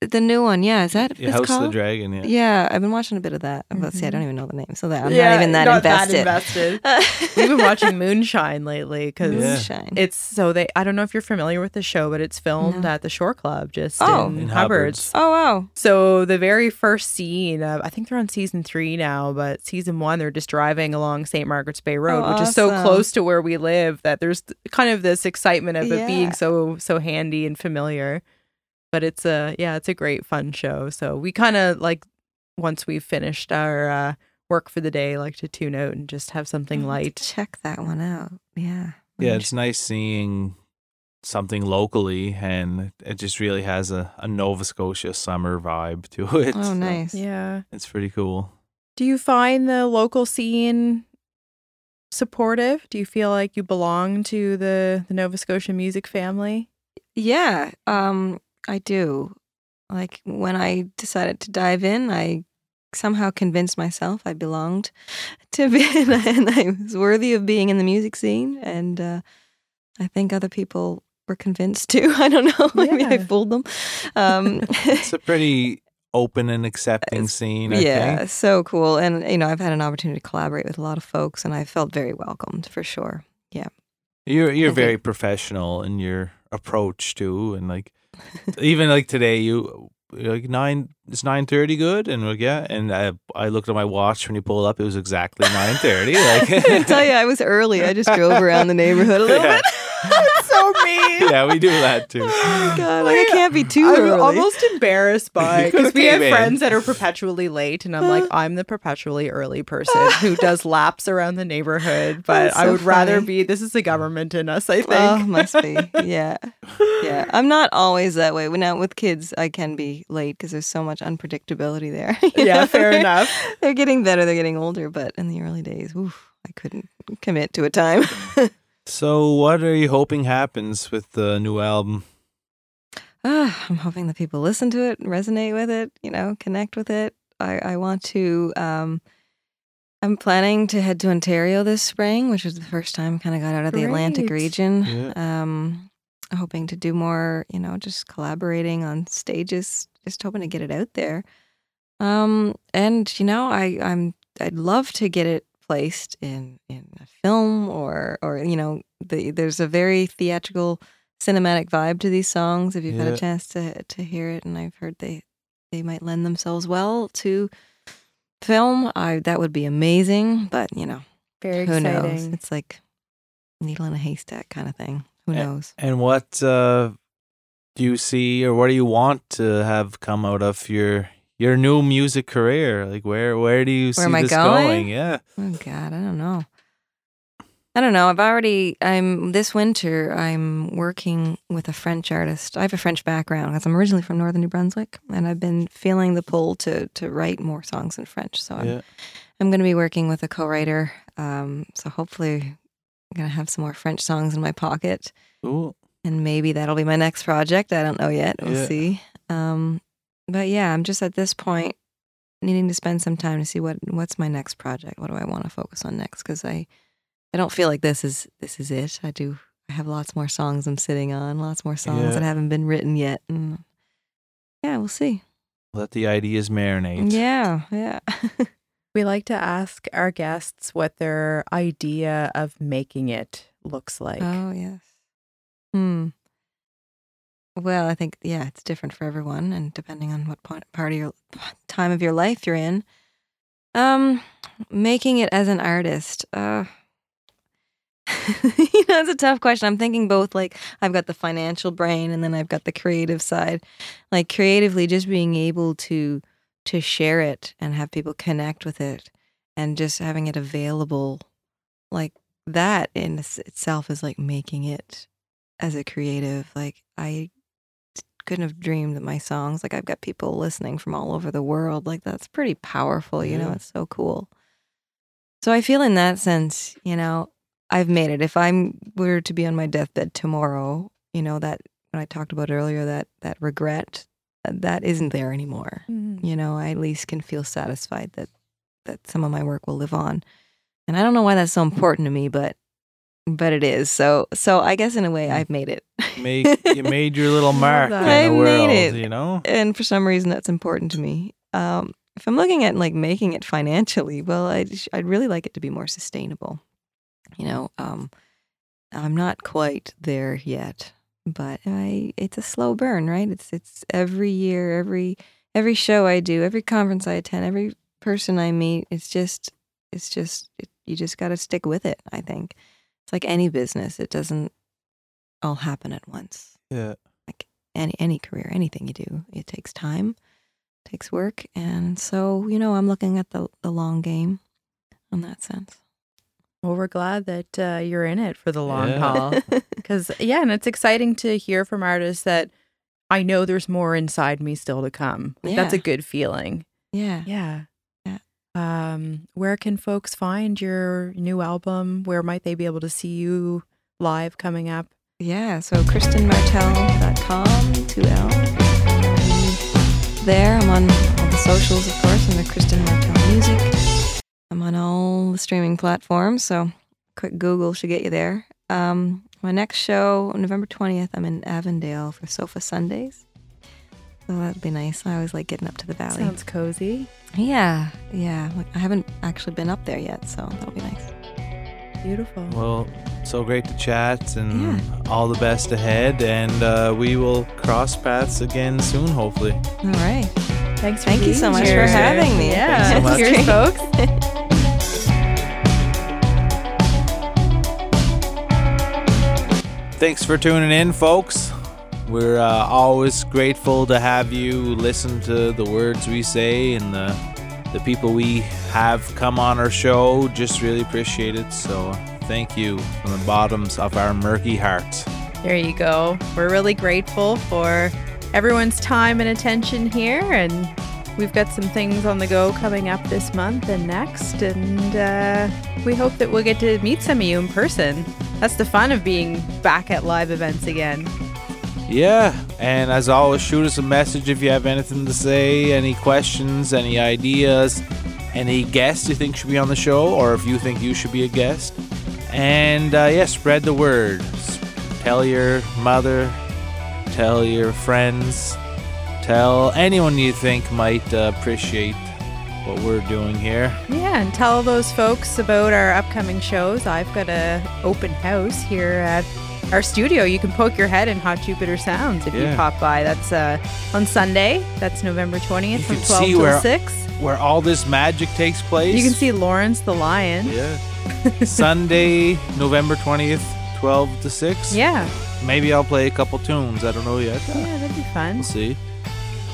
The new one. Yeah, is that Yeah, it's House called? of the Dragon. Yeah. Yeah, I've been watching a bit of that. I'm about to say I mm-hmm. don't even know the name, so that I'm Yeah, not even that not invested. invested. we've been watching moonshine lately because Yeah. It's so they. I don't know if you're familiar with the show, but it's filmed No. at the Shore Club, just Oh. in, In Hubbards. Hubbards. oh wow, So the very first scene, of, I think they're on season three now, but season one they're just driving along St. Margaret's Bay Road, Oh, which is so oh, close to where we live that there's kind of this excitement of it being so so handy and familiar. But it's a yeah, it's a great fun show. So we kind of like once we've finished our uh, work for the day, like to tune out and just have something I'll to light. Check that one out. Yeah. Yeah, it's nice seeing something locally, and it just really has a, a Nova Scotia summer vibe to it. Oh, So nice. Yeah. It's pretty cool. Do you find the local scene supportive? Do you feel like you belong to the the Nova Scotia music family? Yeah, um, I do. Like when I decided to dive in, I somehow convinced myself I belonged to be, and I was worthy of being in the music scene. And uh, I think other people were convinced too. I don't know. Maybe I fooled them. Um, It's a pretty open and accepting scene. I yeah, think. so cool. And you know, I've had an opportunity to collaborate with a lot of folks, and I felt very welcomed for sure. Yeah, you're you're I very think- professional in your approach too, and like even like today, you you're like nine. It's nine thirty. Good, and we're like, yeah. And I I looked at my watch when you pulled up. It was exactly nine thirty. Like I tell you, I was early. I just drove around the neighborhood a little Yeah. bit. That's so mean. yeah, we do that too. Oh my God, like, I can't be too I'm early. almost embarrassed by because we have in. friends that are perpetually late, and I'm like, uh. I'm the perpetually early person who does laps around the neighborhood. But That's I so would rather be. This is the government in us. I oh, think. Oh, must be. Yeah. Yeah. I'm not always that way. When now, with kids, I can be late because there's so much unpredictability there. yeah, know? fair enough. They're getting better. They're getting older. But in the early days, oof, I couldn't commit to a time. So, what are you hoping happens with the new album? Ah, I'm hoping that people listen to it, resonate with it, you know, connect with it. I, I want to. Um, I'm planning to head to Ontario this spring, which was the first time I kind of got out of the Atlantic region. Yeah. Um, hoping to do more, you know, just collaborating on stages, just hoping to get it out there. Um, and you know, I I'm I'd love to get it placed in in a film or or you know, the, there's a very theatrical cinematic vibe to these songs if you've had a chance to to hear it and I've heard they they might lend themselves well to film. I that would be amazing, but you know, Very who knows? It's like needle in a haystack kind of thing. Who Eh, knows? And what uh, do you see, or what do you want to have come out of your your new music career? Like, where where do you Where see this going? Yeah, Oh God, I don't know. I don't know. I've already. I'm this winter. I'm working with a French artist. I have a French background because I'm originally from northern New Brunswick, and I've been feeling the pull to to write more songs in French. So I'm yeah. I'm going to be working with a co-writer. Um, so hopefully, I'm going to have some more French songs in my pocket, Cool. and maybe that'll be my next project. I don't know yet. We'll Yeah. see. Um, but yeah, I'm just at this point needing to spend some time to see what what's my next project. What do I want to focus on next? Because I I don't feel like this is this is it. I do. I have lots more songs I'm sitting on. Lots more songs Yeah. that haven't been written yet. And yeah, we'll see. Let the ideas marinate. Yeah, yeah. We like to ask our guests what their idea of making it looks like. Oh yes. Hmm. Well, I think yeah, it's different for everyone, and depending on what point, part of your time of your life you're in. Um, making it as an artist. Uh, you know, it's a tough question. I'm thinking both like I've got the financial brain, and then I've got the creative side. Like creatively, just being able to to share it and have people connect with it, and just having it available, like that in itself is like making it as a creative like i couldn't have dreamed that my songs like i've got people listening from all over the world like that's pretty powerful you know it's so cool. So i feel in that sense you know i've made it. If i'm were to be on my deathbed tomorrow you know that when i talked about earlier that that regret uh, that isn't there anymore. Mhm. you know i at least can feel satisfied that that some of my work will live on. And i don't know why that's so important to me but but it is so so i guess in a way Mm. i've made it Make you made your little mark in the I made world. it. You know. and for some reason that's important to me um if i'm looking at like making it financially well i'd, I'd really like it to be more sustainable you know um i'm not quite there yet but i it's a slow burn right it's it's every year every every show i do every conference i attend every person i meet it's just it's just it, you just got to stick with it i think it's like any business it doesn't all happen at once Yeah. Like any any career, anything you do, it takes time, takes work, and so you know, I'm looking at the the long game, in that sense. Well, we're glad that uh, you're in it for the long Yeah. haul. Because, yeah, and it's exciting to hear from artists that I know there's more inside me still to come. Like, That's a good feeling. yeah. Yeah. Um, where can folks find your new album? Where might they be able to see you live coming up? Yeah, so kristenmartell.com, 2L. There, I'm on all the socials, of course, under Kristen Martell Music. I'm on all the streaming platforms, so quick Google should get you there. Um, my next show, November 20th, I'm in Avondale for Sofa Sundays. So that'd be nice. I always like getting up to the valley. Sounds cozy. yeah, yeah. Like, I haven't actually been up there yet, so that'll be nice. Beautiful. Well, so great to chat and all the best ahead. And uh, we will cross paths again soon, hopefully. All right. Thanks for Thank you so much here. for having me. Yeah. Thanks so much. Cheers, folks. Thanks for tuning in, folks. We're uh, always grateful to have you listen to the words we say and the the people we have come on our show. Just really appreciate it. So thank you from the bottoms of our murky hearts. There you go. We're really grateful for everyone's time and attention here, and we've got some things on the go coming up this month and next, and uh, we hope that we'll get to meet some of you in person. That's the fun of being back at live events again. Yeah, and as always, shoot us a message if you have anything to say, any questions, any ideas, any guests you think should be on the show, or if you think you should be a guest. And uh, yeah, spread the word. Tell your mother, tell your friends, tell anyone you think might uh, appreciate what we're doing here. Yeah, and tell those folks about our upcoming shows. I've got a open house here at our studio. You can poke your head in Hot Jupiter Sounds if Yeah. you pop by. That's uh, on Sunday. That's November 20th You from can 12 see till where- 6. Where all this magic takes place. You can see Lawrence the lion. Yeah. Sunday, November 20th, 12 to 6. Yeah, Maybe I'll play a couple tunes. I don't know yet. yeah, that'd be fun. We'll see.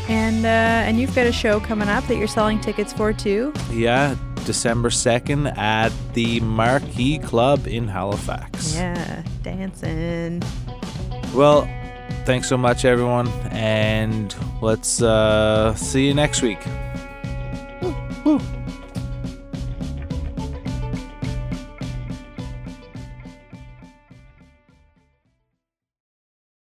And uh, and you've got a show coming up that you're selling tickets for too. Yeah, December 2nd at the Marquee Club in Halifax. Yeah, dancing. Well, thanks so much, everyone, and let's uh, see you next week. Woo, woo.